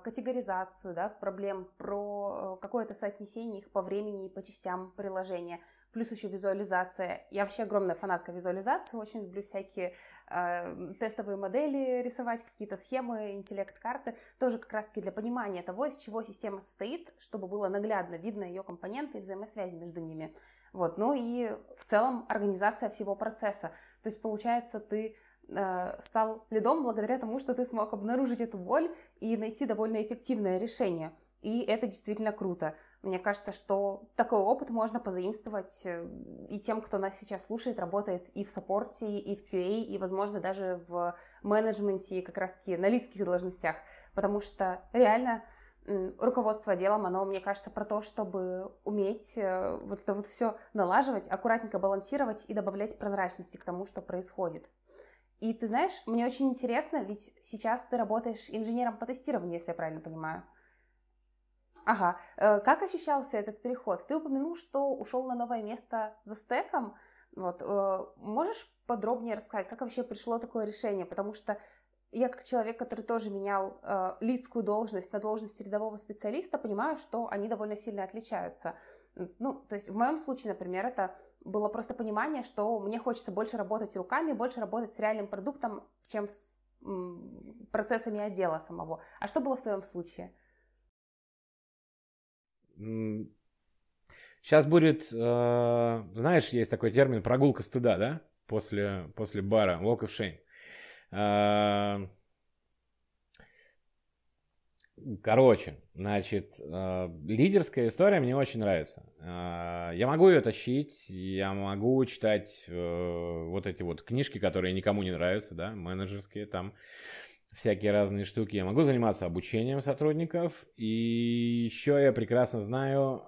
[SPEAKER 2] категоризацию да, проблем, про э, какое-то соотнесение их по времени и по частям приложения – плюс еще визуализация. Я вообще огромная фанатка визуализации, очень люблю всякие э, тестовые модели рисовать, какие-то схемы, интеллект-карты, тоже как раз-таки для понимания того, из чего система состоит, чтобы было наглядно видно ее компоненты и взаимосвязи между ними. Вот. Ну и в целом организация всего процесса. То есть получается, ты стал лидом благодаря тому, что ты смог обнаружить эту боль и найти довольно эффективное решение – и это действительно круто. Мне кажется, что такой опыт можно позаимствовать э, и тем, кто нас сейчас слушает, работает и в саппорте, и в QA, и, возможно, даже в менеджменте, как раз-таки на лидских должностях. Потому что реально руководство делом, оно, мне кажется, про то, чтобы уметь э, вот это вот все налаживать, аккуратненько балансировать и добавлять прозрачности к тому, что происходит. И ты знаешь, мне очень интересно, ведь сейчас ты работаешь инженером по тестированию, если я правильно понимаю. Ага. Э, как ощущался этот переход? Ты упомянул, что ушел на новое место за стеком. Вот. Э, можешь подробнее рассказать, как вообще пришло такое решение? Потому что я как человек, который тоже менял э, лидскую должность на должность рядового специалиста, понимаю, что они довольно сильно отличаются. Ну, то есть в моем случае, например, это было просто понимание, что мне хочется больше работать руками, больше работать с реальным продуктом, чем с процессами отдела самого. А что было в твоем случае?
[SPEAKER 3] Сейчас будет, э, знаешь, есть такой термин прогулка стыда, да? После, после бара, walk of shame. Короче, значит, э, лидерская история мне очень нравится. Э, я могу ее тащить, я могу читать э, вот эти вот книжки, которые никому не нравятся, да, менеджерские там всякие разные штуки. Я могу заниматься обучением сотрудников. И еще я прекрасно знаю,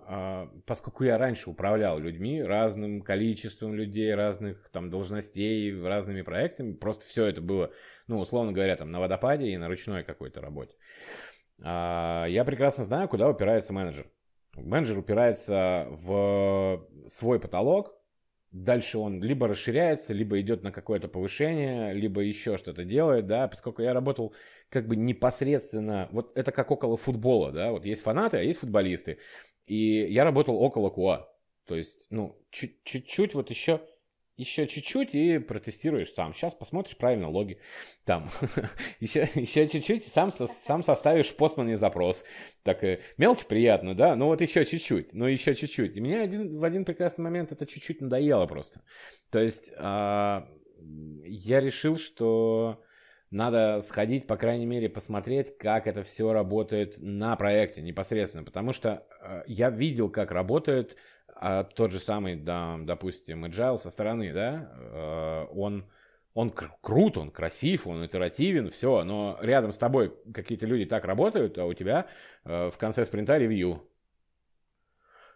[SPEAKER 3] поскольку я раньше управлял людьми, разным количеством людей, разных там должностей, разными проектами, просто все это было, ну, условно говоря, там на водопаде и на ручной какой-то работе. А, я прекрасно знаю, куда упирается менеджер. Менеджер упирается в свой потолок, дальше он либо расширяется, либо идет на какое-то повышение, либо еще что-то делает, да, поскольку я работал как бы непосредственно, вот это как около футбола, да, вот есть фанаты, а есть футболисты, и я работал около КУА, то есть, ну, чуть-чуть вот еще еще чуть-чуть и протестируешь сам. Сейчас посмотришь правильно логи. Там. еще, еще чуть-чуть сам, сам составишь в постмане запрос. Так, э, мелочь приятно, да? Ну вот еще чуть-чуть. Ну еще чуть-чуть. И мне один, в один прекрасный момент это чуть-чуть надоело просто. То есть а, я решил, что надо сходить, по крайней мере, посмотреть, как это все работает на проекте непосредственно. Потому что э, я видел, как работает а тот же самый, да, допустим, Agile со стороны, да, э, он, он кр- крут, он красив, он итеративен, все, но рядом с тобой какие-то люди так работают, а у тебя э, в конце спринта ревью.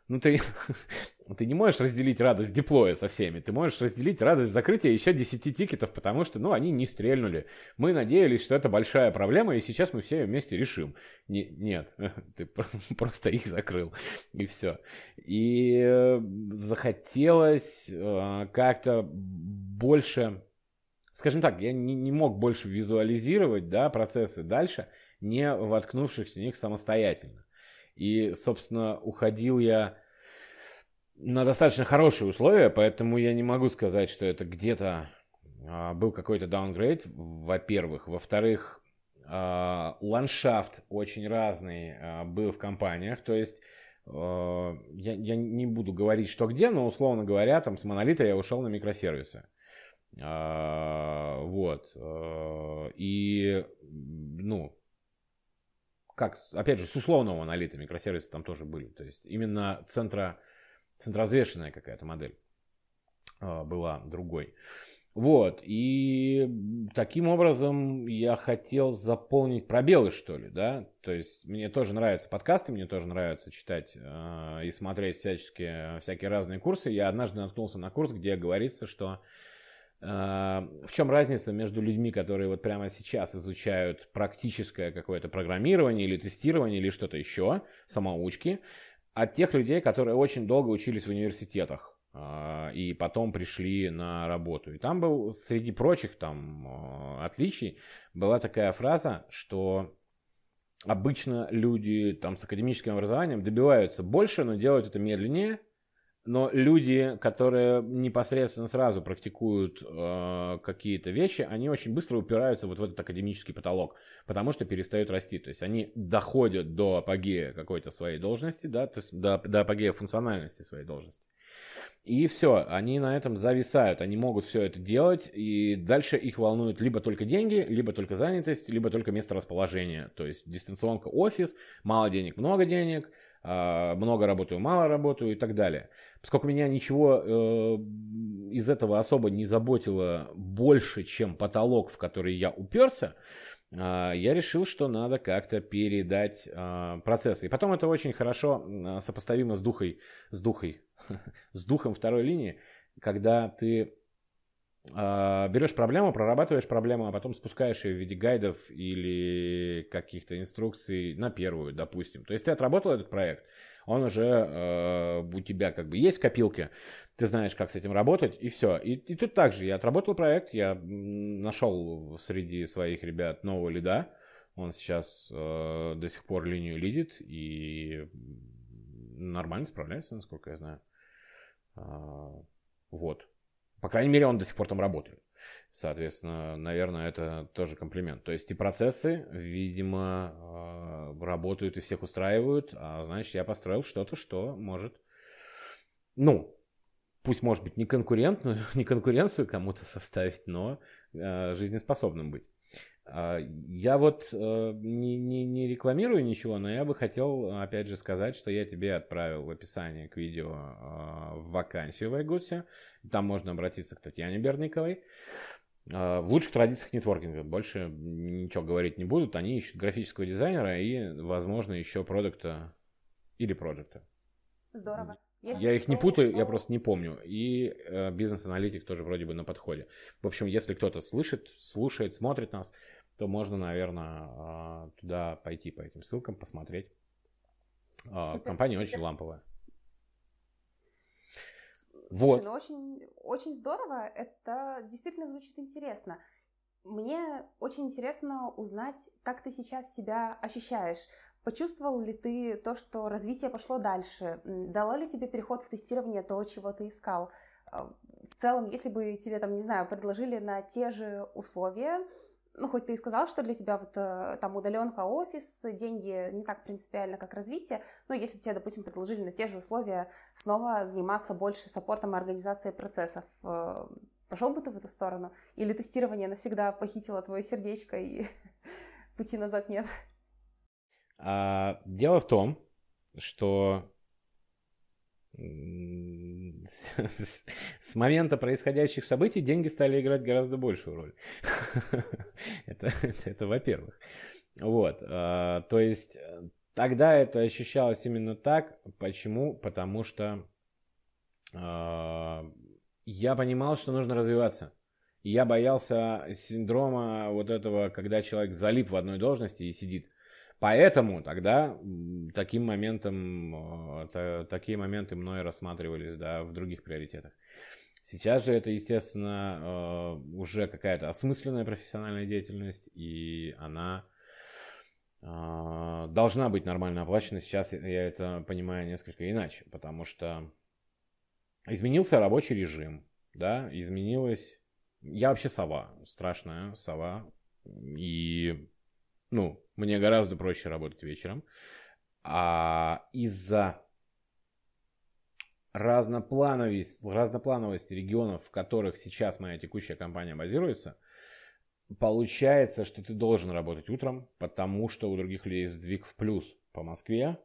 [SPEAKER 3] Ну ты, ты не можешь разделить радость деплоя со всеми, ты можешь разделить радость закрытия еще 10 тикетов, потому что, ну, они не стрельнули. Мы надеялись, что это большая проблема, и сейчас мы все вместе решим. Не, нет, ты просто их закрыл, и все. И э, захотелось э, как-то больше, скажем так, я не, не мог больше визуализировать, да, процессы дальше, не воткнувшись в них самостоятельно. И, собственно, уходил я на достаточно хорошие условия, поэтому я не могу сказать, что это где-то а, был какой-то даунгрейд, во-первых. Во-вторых, а, ландшафт очень разный а, был в компаниях, то есть а, я, я не буду говорить, что где, но, условно говоря, там с монолита я ушел на микросервисы. А, вот. А, и, ну, как, опять же, с условного монолита микросервисы там тоже были. То есть именно центра, центрозвешенная какая-то модель э, была другой. Вот, и таким образом я хотел заполнить пробелы, что ли, да, то есть мне тоже нравятся подкасты, мне тоже нравится читать э, и смотреть всяческие, всякие разные курсы. Я однажды наткнулся на курс, где говорится, что а, в чем разница между людьми, которые вот прямо сейчас изучают практическое какое-то программирование или тестирование или что-то еще, самоучки, от тех людей, которые очень долго учились в университетах а, и потом пришли на работу. И там был, среди прочих там а, отличий, была такая фраза, что обычно люди там с академическим образованием добиваются больше, но делают это медленнее, но люди, которые непосредственно сразу практикуют э, какие-то вещи, они очень быстро упираются вот в этот академический потолок, потому что перестают расти. То есть они доходят до апогея какой-то своей должности, да, то есть до, до апогея функциональности своей должности. И все, они на этом зависают, они могут все это делать, и дальше их волнуют либо только деньги, либо только занятость, либо только место расположения. То есть дистанционка офис, мало денег, много денег, э, много работаю, мало работаю и так далее. Поскольку меня ничего э, из этого особо не заботило больше, чем потолок, в который я уперся, э, я решил, что надо как-то передать э, процессы. И потом это очень хорошо э, сопоставимо с духой, с духой, с духом второй линии, когда ты э, берешь проблему, прорабатываешь проблему, а потом спускаешь ее в виде гайдов или каких-то инструкций на первую, допустим. То есть ты отработал этот проект, он уже э, у тебя как бы есть в копилке, ты знаешь, как с этим работать, и все. И, и тут также я отработал проект, я нашел среди своих ребят нового лида, он сейчас э, до сих пор линию лидит и нормально справляется, насколько я знаю. А, вот. По крайней мере, он до сих пор там работает. Соответственно, наверное, это тоже комплимент. То есть и процессы, видимо, а, работают и всех устраивают, а значит, я построил что-то, что может, ну, пусть может быть не конкурентную, не конкуренцию кому-то составить, но э, жизнеспособным быть. Э, я вот э, не, не, не рекламирую ничего, но я бы хотел, опять же, сказать, что я тебе отправил в описании к видео э, вакансию в Айгутсе. Там можно обратиться к Татьяне Берниковой. А, в лучших традициях нетворкинга. Больше ничего говорить не будут. Они ищут графического дизайнера и, возможно, еще продукта или проекта.
[SPEAKER 2] Здорово.
[SPEAKER 3] Если я их не путаю, то... я просто не помню. И э, бизнес-аналитик тоже вроде бы на подходе. В общем, если кто-то слышит, слушает, смотрит нас, то можно, наверное, э, туда пойти по этим ссылкам, посмотреть. Э, компания очень ламповая.
[SPEAKER 2] Слушай, вот. ну очень, очень здорово. Это действительно звучит интересно. Мне очень интересно узнать, как ты сейчас себя ощущаешь. Почувствовал ли ты то, что развитие пошло дальше? Дало ли тебе переход в тестирование то, чего ты искал? А, в целом, если бы тебе, там, не знаю, предложили на те же условия, ну, хоть ты и сказал, что для тебя вот э, там удаленка, офис, деньги не так принципиально, как развитие, но если бы тебе, допустим, предложили на те же условия снова заниматься больше саппортом и организацией процессов, э, пошел бы ты в эту сторону? Или тестирование навсегда похитило твое сердечко и пути назад нет?
[SPEAKER 3] А, дело в том, что с, с момента происходящих событий деньги стали играть гораздо большую роль. это, это, это во-первых. Вот, а, то есть тогда это ощущалось именно так. Почему? Потому что э, я понимал, что нужно развиваться. Я боялся синдрома вот этого, когда человек залип в одной должности и сидит. Поэтому тогда таким моментом, э, такие моменты мной рассматривались да, в других приоритетах. Сейчас же это, естественно, э, уже какая-то осмысленная профессиональная деятельность, и она э, должна быть нормально оплачена. Сейчас я это понимаю несколько иначе, потому что изменился рабочий режим, да, изменилось... Я вообще сова, страшная сова, и, ну, мне гораздо проще работать вечером. А из-за разноплановость, разноплановости регионов, в которых сейчас моя текущая компания базируется, получается, что ты должен работать утром, потому что у других людей сдвиг в плюс по Москве.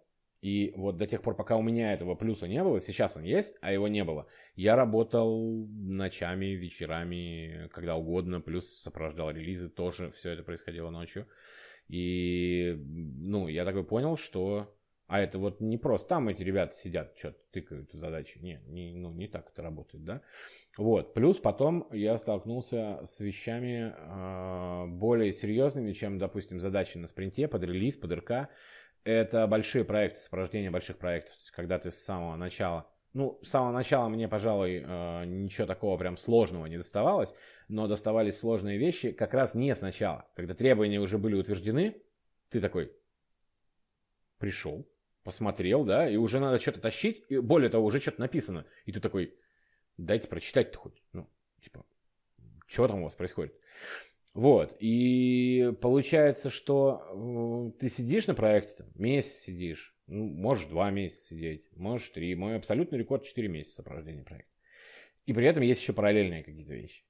[SPEAKER 3] И вот до тех пор, пока у меня этого плюса не было, сейчас он есть, а его не было, я работал ночами, вечерами, когда угодно, плюс сопровождал релизы, тоже все это происходило ночью. И, ну, я такой понял, что а это вот не просто там эти ребята сидят, что-то тыкают задачи. Не, не, ну, не так это работает, да. Вот. Плюс потом я столкнулся с вещами э, более серьезными, чем, допустим, задачи на спринте, под релиз, под РК. Это большие проекты, сопровождение больших проектов. Когда ты с самого начала ну, с самого начала мне, пожалуй, э, ничего такого прям сложного не доставалось, но доставались сложные вещи как раз не сначала. Когда требования уже были утверждены, ты такой пришел, посмотрел, да, и уже надо что-то тащить, и более того, уже что-то написано. И ты такой, дайте прочитать-то хоть. Ну, типа, что там у вас происходит? Вот, и получается, что э, ты сидишь на проекте, там, месяц сидишь, ну, можешь два месяца сидеть, можешь три. Мой абсолютный рекорд 4 месяца сопровождения проекта. И при этом есть еще параллельные какие-то вещи.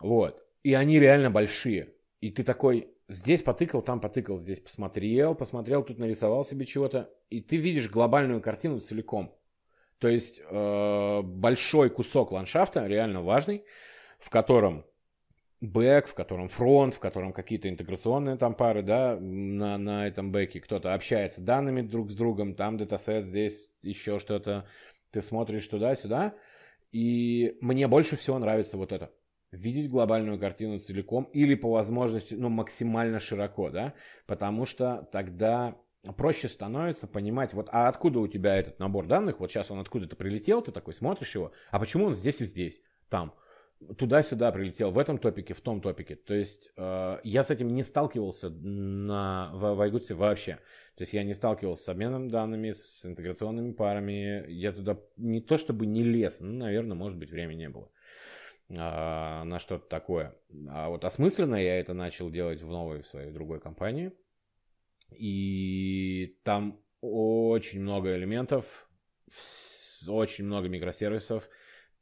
[SPEAKER 3] Вот. И они реально большие. И ты такой, здесь потыкал, там потыкал, здесь посмотрел, посмотрел, тут нарисовал себе чего-то. И ты видишь глобальную картину целиком. То есть э, большой кусок ландшафта, реально важный, в котором бэк, в котором фронт, в котором какие-то интеграционные там пары, да, на, на этом бэке кто-то общается данными друг с другом, там датасет, здесь еще что-то, ты смотришь туда-сюда, и мне больше всего нравится вот это. Видеть глобальную картину целиком или по возможности, ну, максимально широко, да, потому что тогда проще становится понимать, вот, а откуда у тебя этот набор данных, вот сейчас он откуда-то прилетел, ты такой смотришь его, а почему он здесь и здесь, там, туда-сюда прилетел, в этом топике, в том топике. То есть э, я с этим не сталкивался на, в, в Айгутсе вообще. То есть я не сталкивался с обменом данными, с интеграционными парами. Я туда не то чтобы не лез, ну, наверное, может быть, времени не было э, на что-то такое. А вот осмысленно я это начал делать в новой в своей другой компании. И там очень много элементов, очень много микросервисов,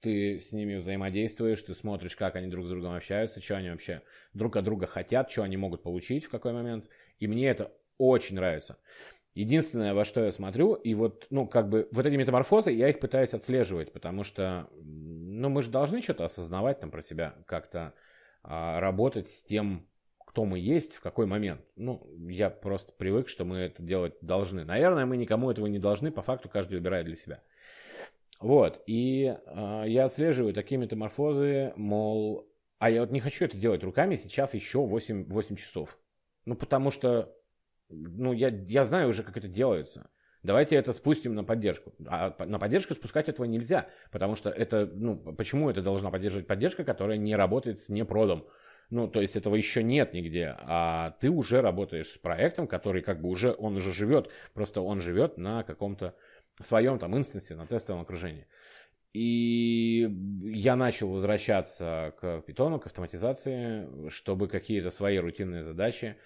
[SPEAKER 3] ты с ними взаимодействуешь, ты смотришь, как они друг с другом общаются, что они вообще друг от друга хотят, что они могут получить в какой момент. И мне это очень нравится. Единственное, во что я смотрю, и вот, ну, как бы, вот эти метаморфозы, я их пытаюсь отслеживать, потому что, ну, мы же должны что-то осознавать там про себя, как-то а, работать с тем, кто мы есть, в какой момент. Ну, я просто привык, что мы это делать должны. Наверное, мы никому этого не должны, по факту каждый выбирает для себя. Вот, и э, я отслеживаю такие метаморфозы, мол, а я вот не хочу это делать руками сейчас еще 8, 8 часов. Ну, потому что, ну, я, я знаю уже, как это делается. Давайте это спустим на поддержку. А на поддержку спускать этого нельзя, потому что это, ну, почему это должна поддерживать поддержка, которая не работает с непродом? Ну, то есть этого еще нет нигде, а ты уже работаешь с проектом, который как бы уже, он уже живет, просто он живет на каком-то в своем там инстансе на тестовом окружении. И я начал возвращаться к питону, к автоматизации, чтобы какие-то свои рутинные задачи,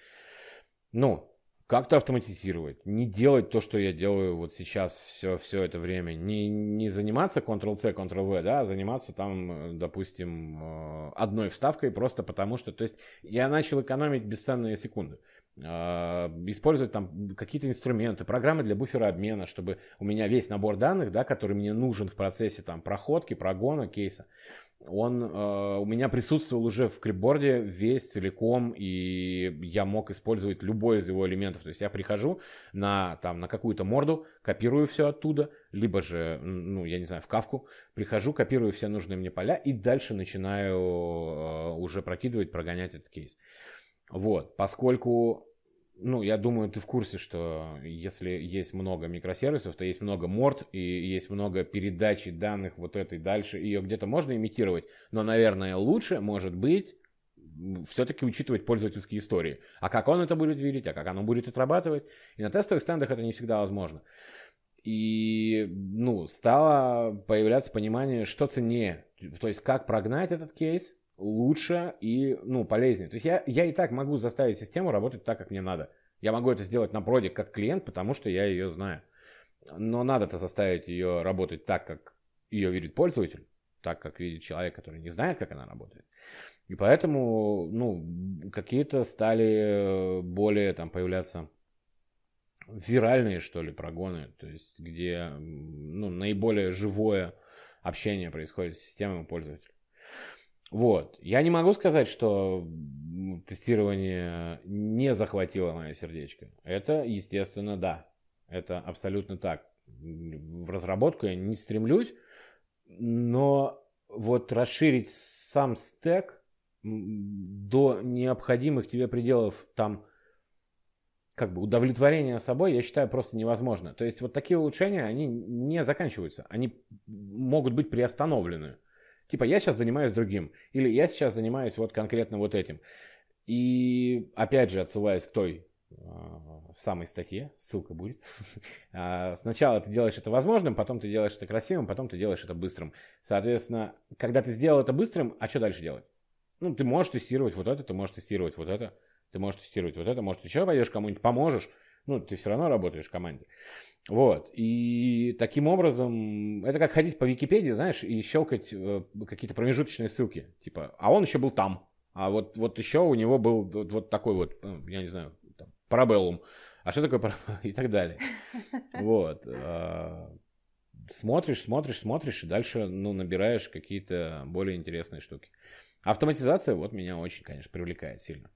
[SPEAKER 3] ну, как-то автоматизировать, не делать то, что я делаю вот сейчас все, все это время, не, не заниматься Ctrl-C, Ctrl-V, да, а заниматься там, допустим, э, одной вставкой просто потому что, то есть я начал экономить бесценные секунды. А, использовать там какие-то инструменты, программы для буфера обмена, чтобы у меня весь набор данных, да, который мне нужен в процессе там проходки, прогона кейса, он э, у меня присутствовал уже в клипборде весь целиком, и я мог использовать любой из его элементов. То есть я прихожу на, там, на какую-то морду, копирую все оттуда, либо же, ну, я не знаю, в кавку, прихожу, копирую все нужные мне поля, и дальше начинаю э, уже прокидывать, прогонять этот кейс. Вот, поскольку ну, я думаю, ты в курсе, что если есть много микросервисов, то есть много морд и есть много передачи данных вот этой дальше. Ее где-то можно имитировать, но, наверное, лучше, может быть, все-таки учитывать пользовательские истории. А как он это будет видеть, а как оно будет отрабатывать. И на тестовых стендах это не всегда возможно. И, ну, стало появляться понимание, что ценнее. То есть, как прогнать этот кейс, лучше и, ну, полезнее. То есть я, я и так могу заставить систему работать так, как мне надо. Я могу это сделать на проде как клиент, потому что я ее знаю. Но надо-то заставить ее работать так, как ее видит пользователь, так, как видит человек, который не знает, как она работает. И поэтому, ну, какие-то стали более там появляться виральные, что ли, прогоны, то есть где, ну, наиболее живое общение происходит с системой пользователя. Вот. Я не могу сказать, что тестирование не захватило мое сердечко. Это, естественно, да. Это абсолютно так. В разработку я не стремлюсь, но вот расширить сам стек до необходимых тебе пределов там как бы удовлетворения собой, я считаю, просто невозможно. То есть вот такие улучшения, они не заканчиваются. Они могут быть приостановлены. Типа, я сейчас занимаюсь другим. Или я сейчас занимаюсь вот конкретно вот этим. И опять же, отсылаясь к той э, самой статье, ссылка будет. А, сначала ты делаешь это возможным, потом ты делаешь это красивым, потом ты делаешь это быстрым. Соответственно, когда ты сделал это быстрым, а что дальше делать? Ну, ты можешь тестировать вот это, ты можешь тестировать вот это, ты можешь тестировать вот это, может, еще пойдешь кому-нибудь поможешь, ну, ты все равно работаешь в команде. Вот. И таким образом, это как ходить по Википедии, знаешь, и щелкать э, какие-то промежуточные ссылки. Типа, а он еще был там. А вот, вот еще у него был вот, вот такой вот, э, я не знаю, там, парабеллум. А что такое парабеллум? И так далее. Вот. А, смотришь, смотришь, смотришь, и дальше, ну, набираешь какие-то более интересные штуки. Автоматизация вот меня очень, конечно, привлекает сильно.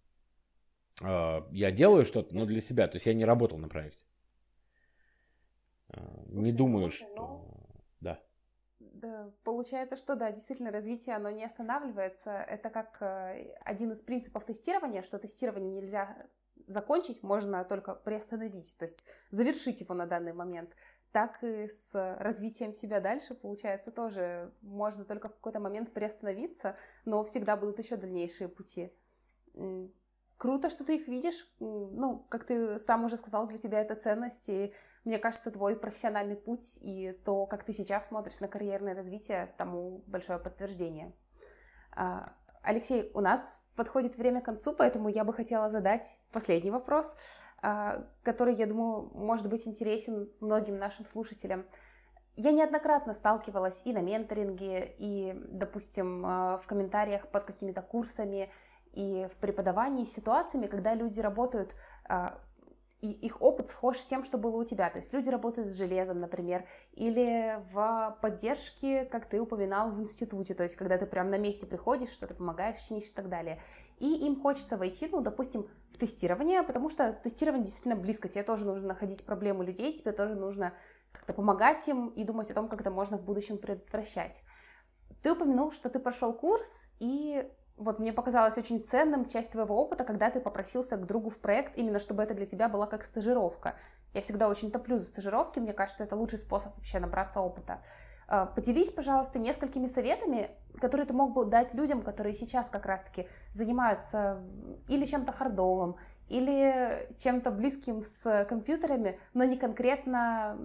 [SPEAKER 3] А, я делаю что-то, но для себя. То есть я не работал на проекте. А, Слушай, не думаю, что... Но... Да.
[SPEAKER 2] Да, получается, что да, действительно, развитие, оно не останавливается. Это как э, один из принципов тестирования, что тестирование нельзя закончить, можно только приостановить, то есть завершить его на данный момент. Так и с развитием себя дальше, получается, тоже можно только в какой-то момент приостановиться, но всегда будут еще дальнейшие пути круто, что ты их видишь. Ну, как ты сам уже сказал, для тебя это ценность. И мне кажется, твой профессиональный путь и то, как ты сейчас смотришь на карьерное развитие, тому большое подтверждение. А, Алексей, у нас подходит время к концу, поэтому я бы хотела задать последний вопрос, а, который, я думаю, может быть интересен многим нашим слушателям. Я неоднократно сталкивалась и на менторинге, и, допустим, а, в комментариях под какими-то курсами, и в преподавании с ситуациями, когда люди работают, а, и их опыт схож с тем, что было у тебя. То есть люди работают с железом, например, или в поддержке, как ты упоминал, в институте, то есть когда ты прям на месте приходишь, что-то помогаешь, чинишь и так далее. И им хочется войти, ну, допустим, в тестирование, потому что тестирование действительно близко. Тебе тоже нужно находить проблемы людей, тебе тоже нужно как-то помогать им и думать о том, как это можно в будущем предотвращать. Ты упомянул, что ты прошел курс, и вот мне показалось очень ценным часть твоего опыта, когда ты попросился к другу в проект, именно чтобы это для тебя была как стажировка. Я всегда очень топлю за стажировки, мне кажется, это лучший способ вообще набраться опыта. А, поделись, пожалуйста, несколькими советами, которые ты мог бы дать людям, которые сейчас как раз-таки занимаются или чем-то хардовым, или чем-то близким с компьютерами, но не конкретно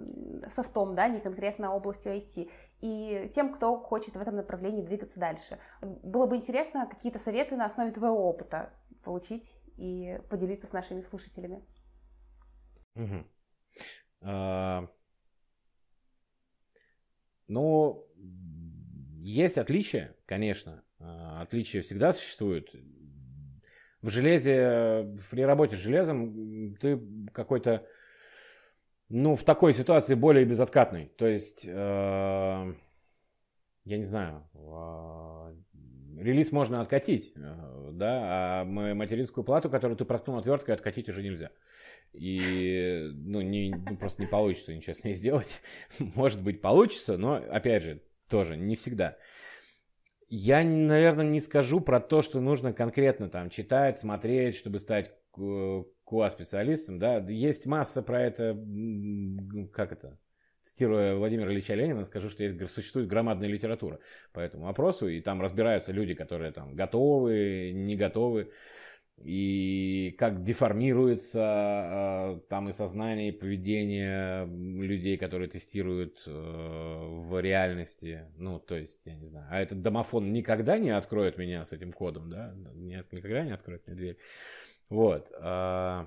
[SPEAKER 2] софтом, да, не конкретно областью IT, и тем, кто хочет в этом направлении двигаться дальше. Было бы интересно какие-то советы на основе твоего опыта получить и поделиться с нашими слушателями.
[SPEAKER 3] Угу. А... Ну, есть отличия, конечно. А, отличия всегда существуют в железе, при работе с железом ты какой-то, ну, в такой ситуации более безоткатный. То есть, э, я не знаю, э, релиз можно откатить, э, да, а материнскую плату, которую ты проткнул отверткой, откатить уже нельзя. И, ну, не, ну, просто не получится ничего с ней сделать. Может быть, получится, но, опять же, тоже не всегда. Я, наверное, не скажу про то, что нужно конкретно там читать, смотреть, чтобы стать QA-специалистом, да. Есть масса про это, как это, цитируя Владимира Ильича Ленина, скажу, что есть, существует громадная литература по этому вопросу, и там разбираются люди, которые там готовы, не готовы, и как деформируется э, там и сознание, и поведение людей, которые тестируют э, в реальности. Ну, то есть, я не знаю. А этот домофон никогда не откроет меня с этим кодом, да? Нет, никогда не откроет мне дверь. Вот. Э,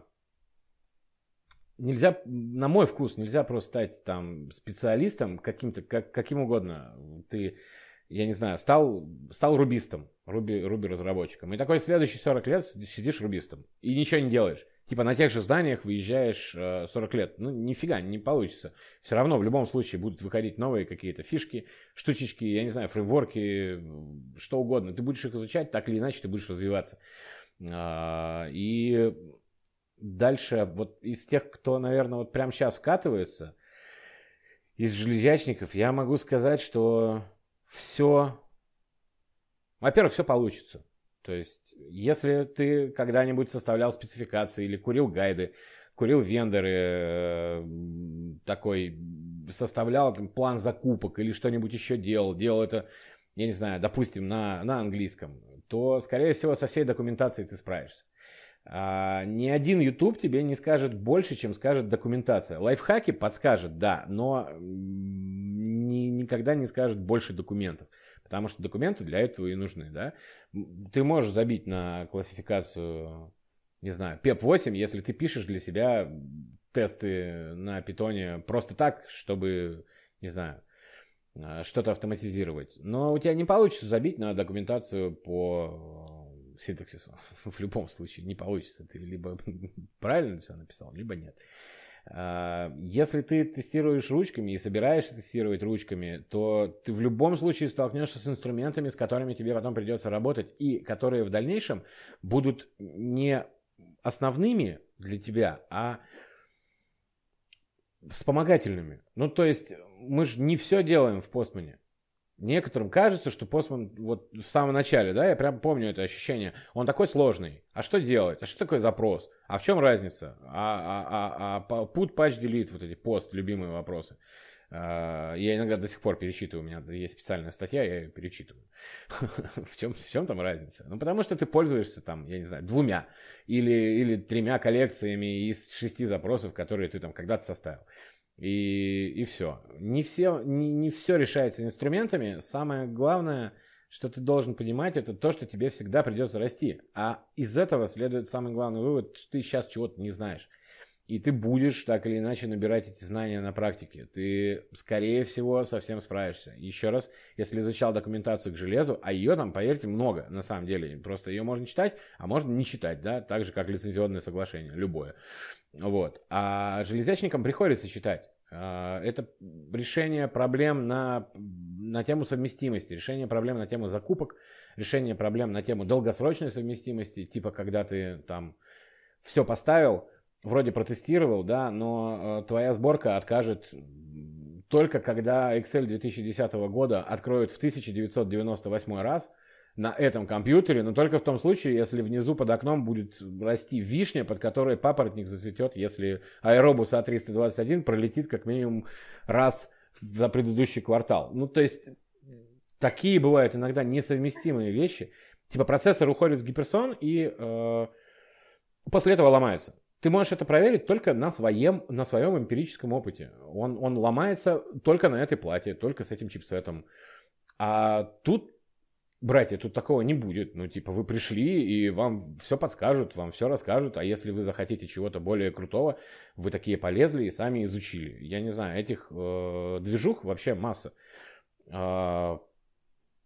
[SPEAKER 3] нельзя, на мой вкус, нельзя просто стать там специалистом каким-то, как, каким угодно. Ты, я не знаю, стал, стал рубистом, руби, руби разработчиком. И такой следующие 40 лет сидишь рубистом и ничего не делаешь. Типа на тех же зданиях выезжаешь 40 э, лет. Ну, нифига, не получится. Все равно в любом случае будут выходить новые какие-то фишки, штучечки, я не знаю, фреймворки, что угодно. Ты будешь их изучать, так или иначе ты будешь развиваться. А, и дальше вот из тех, кто, наверное, вот прямо сейчас вкатывается, из железячников, я могу сказать, что все, во-первых, все получится. То есть, если ты когда-нибудь составлял спецификации или курил гайды, курил вендоры, э, такой, составлял там, план закупок или что-нибудь еще делал, делал это, я не знаю, допустим, на, на английском, то, скорее всего, со всей документацией ты справишься. А, ни один YouTube тебе не скажет больше, чем скажет документация. Лайфхаки подскажет, да, но ни, никогда не скажет больше документов. Потому что документы для этого и нужны, да. Ты можешь забить на классификацию, не знаю, PEP-8, если ты пишешь для себя тесты на питоне просто так, чтобы, не знаю, а, что-то автоматизировать. Но у тебя не получится забить на документацию по синтаксису. В любом случае не получится. Ты либо правильно все написал, либо нет. А, если ты тестируешь ручками и собираешься тестировать ручками, то ты в любом случае столкнешься с инструментами, с которыми тебе потом придется работать, и которые в дальнейшем будут не основными для тебя, а вспомогательными. Ну, то есть мы же не все делаем в постмане. Некоторым кажется, что Постман вот в самом начале, да, я прям помню это ощущение, он такой сложный. А что делать? А что такое запрос? А в чем разница? А, а, а, а put, patch, delete, вот эти пост, любимые вопросы. А, я иногда до сих пор перечитываю, у меня есть специальная статья, я ее перечитываю. в, чем, в чем там разница? Ну, потому что ты пользуешься там, я не знаю, двумя или, или тремя коллекциями из шести запросов, которые ты там когда-то составил. И, и все. Не все, не, не все решается инструментами. Самое главное, что ты должен понимать, это то, что тебе всегда придется расти. А из этого следует самый главный вывод, что ты сейчас чего-то не знаешь. И ты будешь так или иначе набирать эти знания на практике. Ты, скорее всего, совсем справишься. Еще раз, если изучал документацию к железу, а ее там, поверьте, много на самом деле. Просто ее можно читать, а можно не читать, да, так же, как лицензионное соглашение, любое. Вот. А железячникам приходится читать. А, это решение проблем на, на тему совместимости, решение проблем на тему закупок, решение проблем на тему долгосрочной совместимости, типа когда ты там все поставил, вроде протестировал, да, но э, твоя сборка откажет только когда Excel 2010 года откроют в 1998 раз – на этом компьютере, но только в том случае, если внизу под окном будет расти вишня, под которой папоротник зацветет, если аэробус А321 пролетит как минимум раз за предыдущий квартал. Ну, то есть, такие бывают иногда несовместимые вещи. Типа процессор уходит с гиперсон и э, после этого ломается. Ты можешь это проверить только на своем, на своем эмпирическом опыте. Он, он ломается только на этой плате, только с этим чипсетом. А тут братья, тут такого не будет. Ну, типа, вы пришли, и вам все подскажут, вам все расскажут. А если вы захотите чего-то более крутого, вы такие полезли и сами изучили. Я не знаю, этих э, движух вообще масса. Э,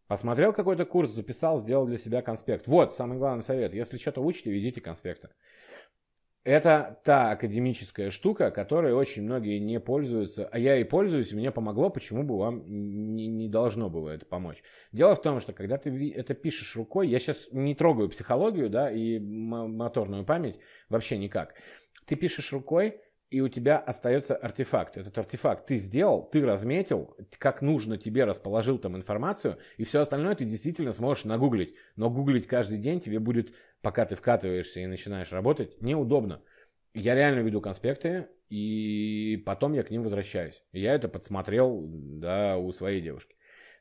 [SPEAKER 3] посмотрел какой-то курс, записал, сделал для себя конспект. Вот, самый главный совет. Если что-то учите, ведите конспекты. Это та академическая штука, которой очень многие не пользуются, а я и пользуюсь, и мне помогло, почему бы вам не, не должно было это помочь. Дело в том, что когда ты это пишешь рукой, я сейчас не трогаю психологию, да, и моторную память вообще никак. Ты пишешь рукой, и у тебя остается артефакт. Этот артефакт ты сделал, ты разметил, как нужно тебе расположил там информацию, и все остальное ты действительно сможешь нагуглить. Но гуглить каждый день тебе будет пока ты вкатываешься и начинаешь работать, неудобно. Я реально веду конспекты, и потом я к ним возвращаюсь. Я это подсмотрел да, у своей девушки.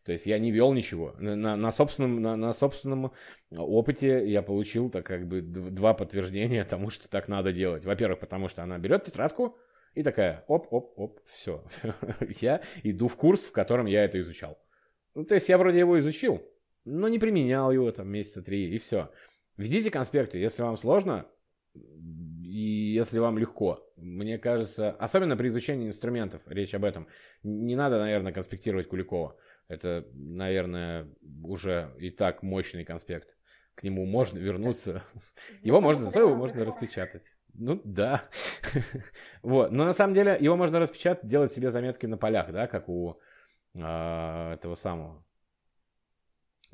[SPEAKER 3] То есть я не вел ничего. На, на, собственном, на, на собственном опыте я получил так как бы два подтверждения тому, что так надо делать. Во-первых, потому что она берет тетрадку и такая, оп-оп-оп, все. я иду в курс, в котором я это изучал. Ну, то есть я вроде его изучил, но не применял его там месяца три, и все. Ведите конспекты, если вам сложно и если вам легко. Мне кажется, особенно при изучении инструментов, речь об этом. Не надо, наверное, конспектировать Куликова. Это, наверное, уже и так мощный конспект. К нему можно вернуться. Его можно, зато его можно распечатать. Ну да. вот. Но на самом деле его можно распечатать, делать себе заметки на полях, да, как у э, этого самого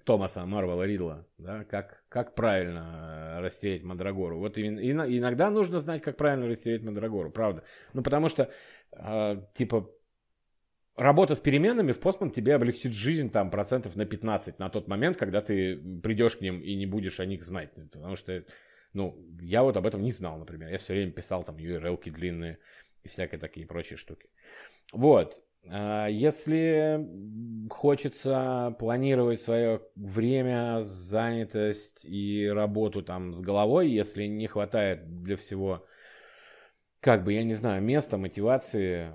[SPEAKER 3] Томаса Марвела Ридла, да, как, как правильно растереть Мандрагору. Вот и, и, иногда нужно знать, как правильно растереть Мандрагору, правда. Ну, потому что, э, типа, работа с переменными в Postman тебе облегчит жизнь там процентов на 15 на тот момент, когда ты придешь к ним и не будешь о них знать. Потому что, ну, я вот об этом не знал, например. Я все время писал там URL-ки длинные и всякие такие прочие штуки. Вот. А, если хочется планировать свое время, занятость и работу там с головой, если не хватает для всего, как бы, я не знаю, места, мотивации,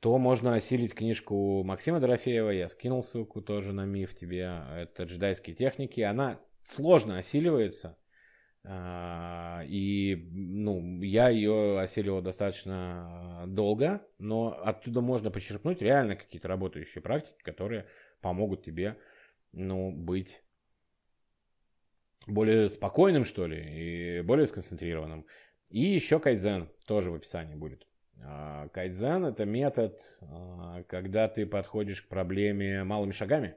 [SPEAKER 3] то можно осилить книжку Максима Дорофеева. Я скинул ссылку тоже на миф тебе. Это джедайские техники. Она сложно осиливается. А, и ну, я ее осиливал достаточно долго, но оттуда можно почерпнуть реально какие-то работающие практики, которые помогут тебе ну, быть более спокойным, что ли, и более сконцентрированным. И еще кайдзен тоже в описании будет. А, кайдзен это метод, а, когда ты подходишь к проблеме малыми шагами.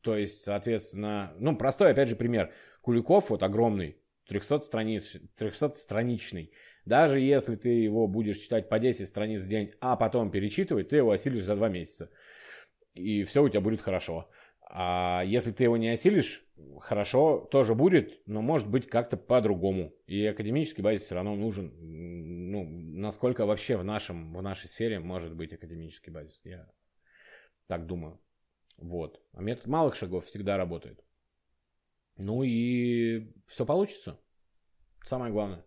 [SPEAKER 3] То есть, соответственно, ну, простой, опять же, пример. Куликов, вот огромный, 300 страниц, 300-страничный. Даже если ты его будешь читать по 10 страниц в день, а потом перечитывать, ты его осилишь за 2 месяца. И все у тебя будет хорошо. А если ты его не осилишь, хорошо тоже будет, но может быть как-то по-другому. И академический базис все равно нужен. Ну, насколько вообще в, нашем, в нашей сфере может быть академический базис. Я так думаю. Вот. А метод малых шагов всегда работает. Ну и все получится. Самое главное.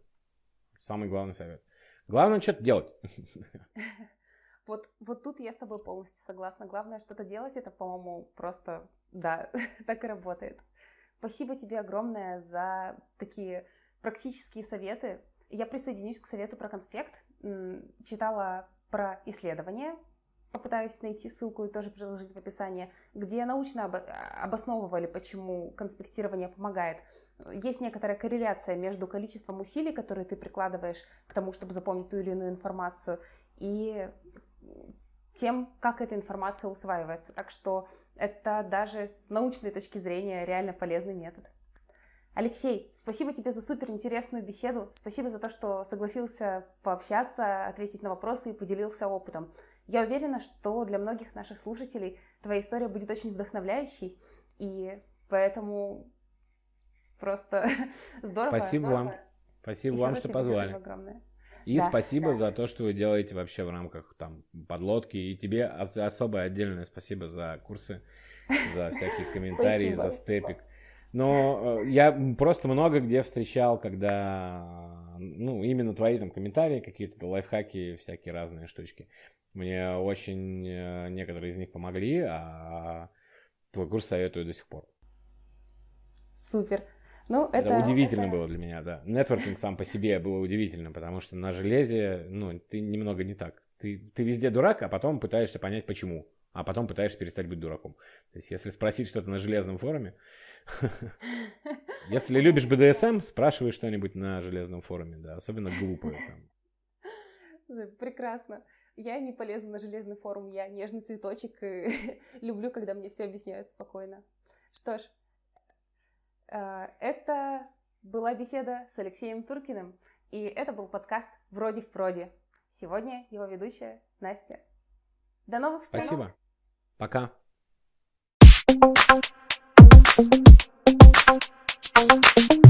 [SPEAKER 3] Самый главный совет. Главное что-то делать.
[SPEAKER 2] Вот, вот тут я с тобой полностью согласна. Главное что-то делать, это, по-моему, просто, да, так и работает. Спасибо тебе огромное за такие практические советы. Я присоединюсь к совету про конспект. Читала про исследования, попытаюсь найти ссылку и тоже приложить в описании, где научно обосновывали, почему конспектирование помогает. Есть некоторая корреляция между количеством усилий, которые ты прикладываешь к тому, чтобы запомнить ту или иную информацию, и тем, как эта информация усваивается. Так что это даже с научной точки зрения реально полезный метод. Алексей, спасибо тебе за супер интересную беседу. Спасибо за то, что согласился пообщаться, ответить на вопросы и поделился опытом. Я уверена, что для многих наших слушателей твоя история будет очень вдохновляющей, и поэтому просто здорово.
[SPEAKER 3] Спасибо здорово. вам. Спасибо Еще вам, что позвали. Спасибо огромное. И да, спасибо да. за то, что вы делаете вообще в рамках там подлодки. И тебе особое отдельное спасибо за курсы, за всякие комментарии, за степик. Но э, я просто много где встречал, когда, ну, именно твои там комментарии, какие-то лайфхаки, всякие разные штучки. Мне очень э, некоторые из них помогли, а твой курс советую до сих пор.
[SPEAKER 2] Супер. Ну, это...
[SPEAKER 3] это удивительно было для меня, да. Нетворкинг сам по себе было удивительно, потому что на железе, ну, ты немного не так. Ты, ты везде дурак, а потом пытаешься понять, почему. А потом пытаешься перестать быть дураком. То есть, если спросить что-то на железном форуме, Если любишь БДСМ, спрашивай что-нибудь на железном форуме, да, особенно глупое там.
[SPEAKER 2] Прекрасно. Я не полезу на железный форум, я нежный цветочек люблю, когда мне все объясняют спокойно. Что ж, это была беседа с Алексеем Туркиным, и это был подкаст «Вроде в проде». Сегодня его ведущая Настя. До новых встреч!
[SPEAKER 3] Спасибо. Пока.
[SPEAKER 4] Thank you.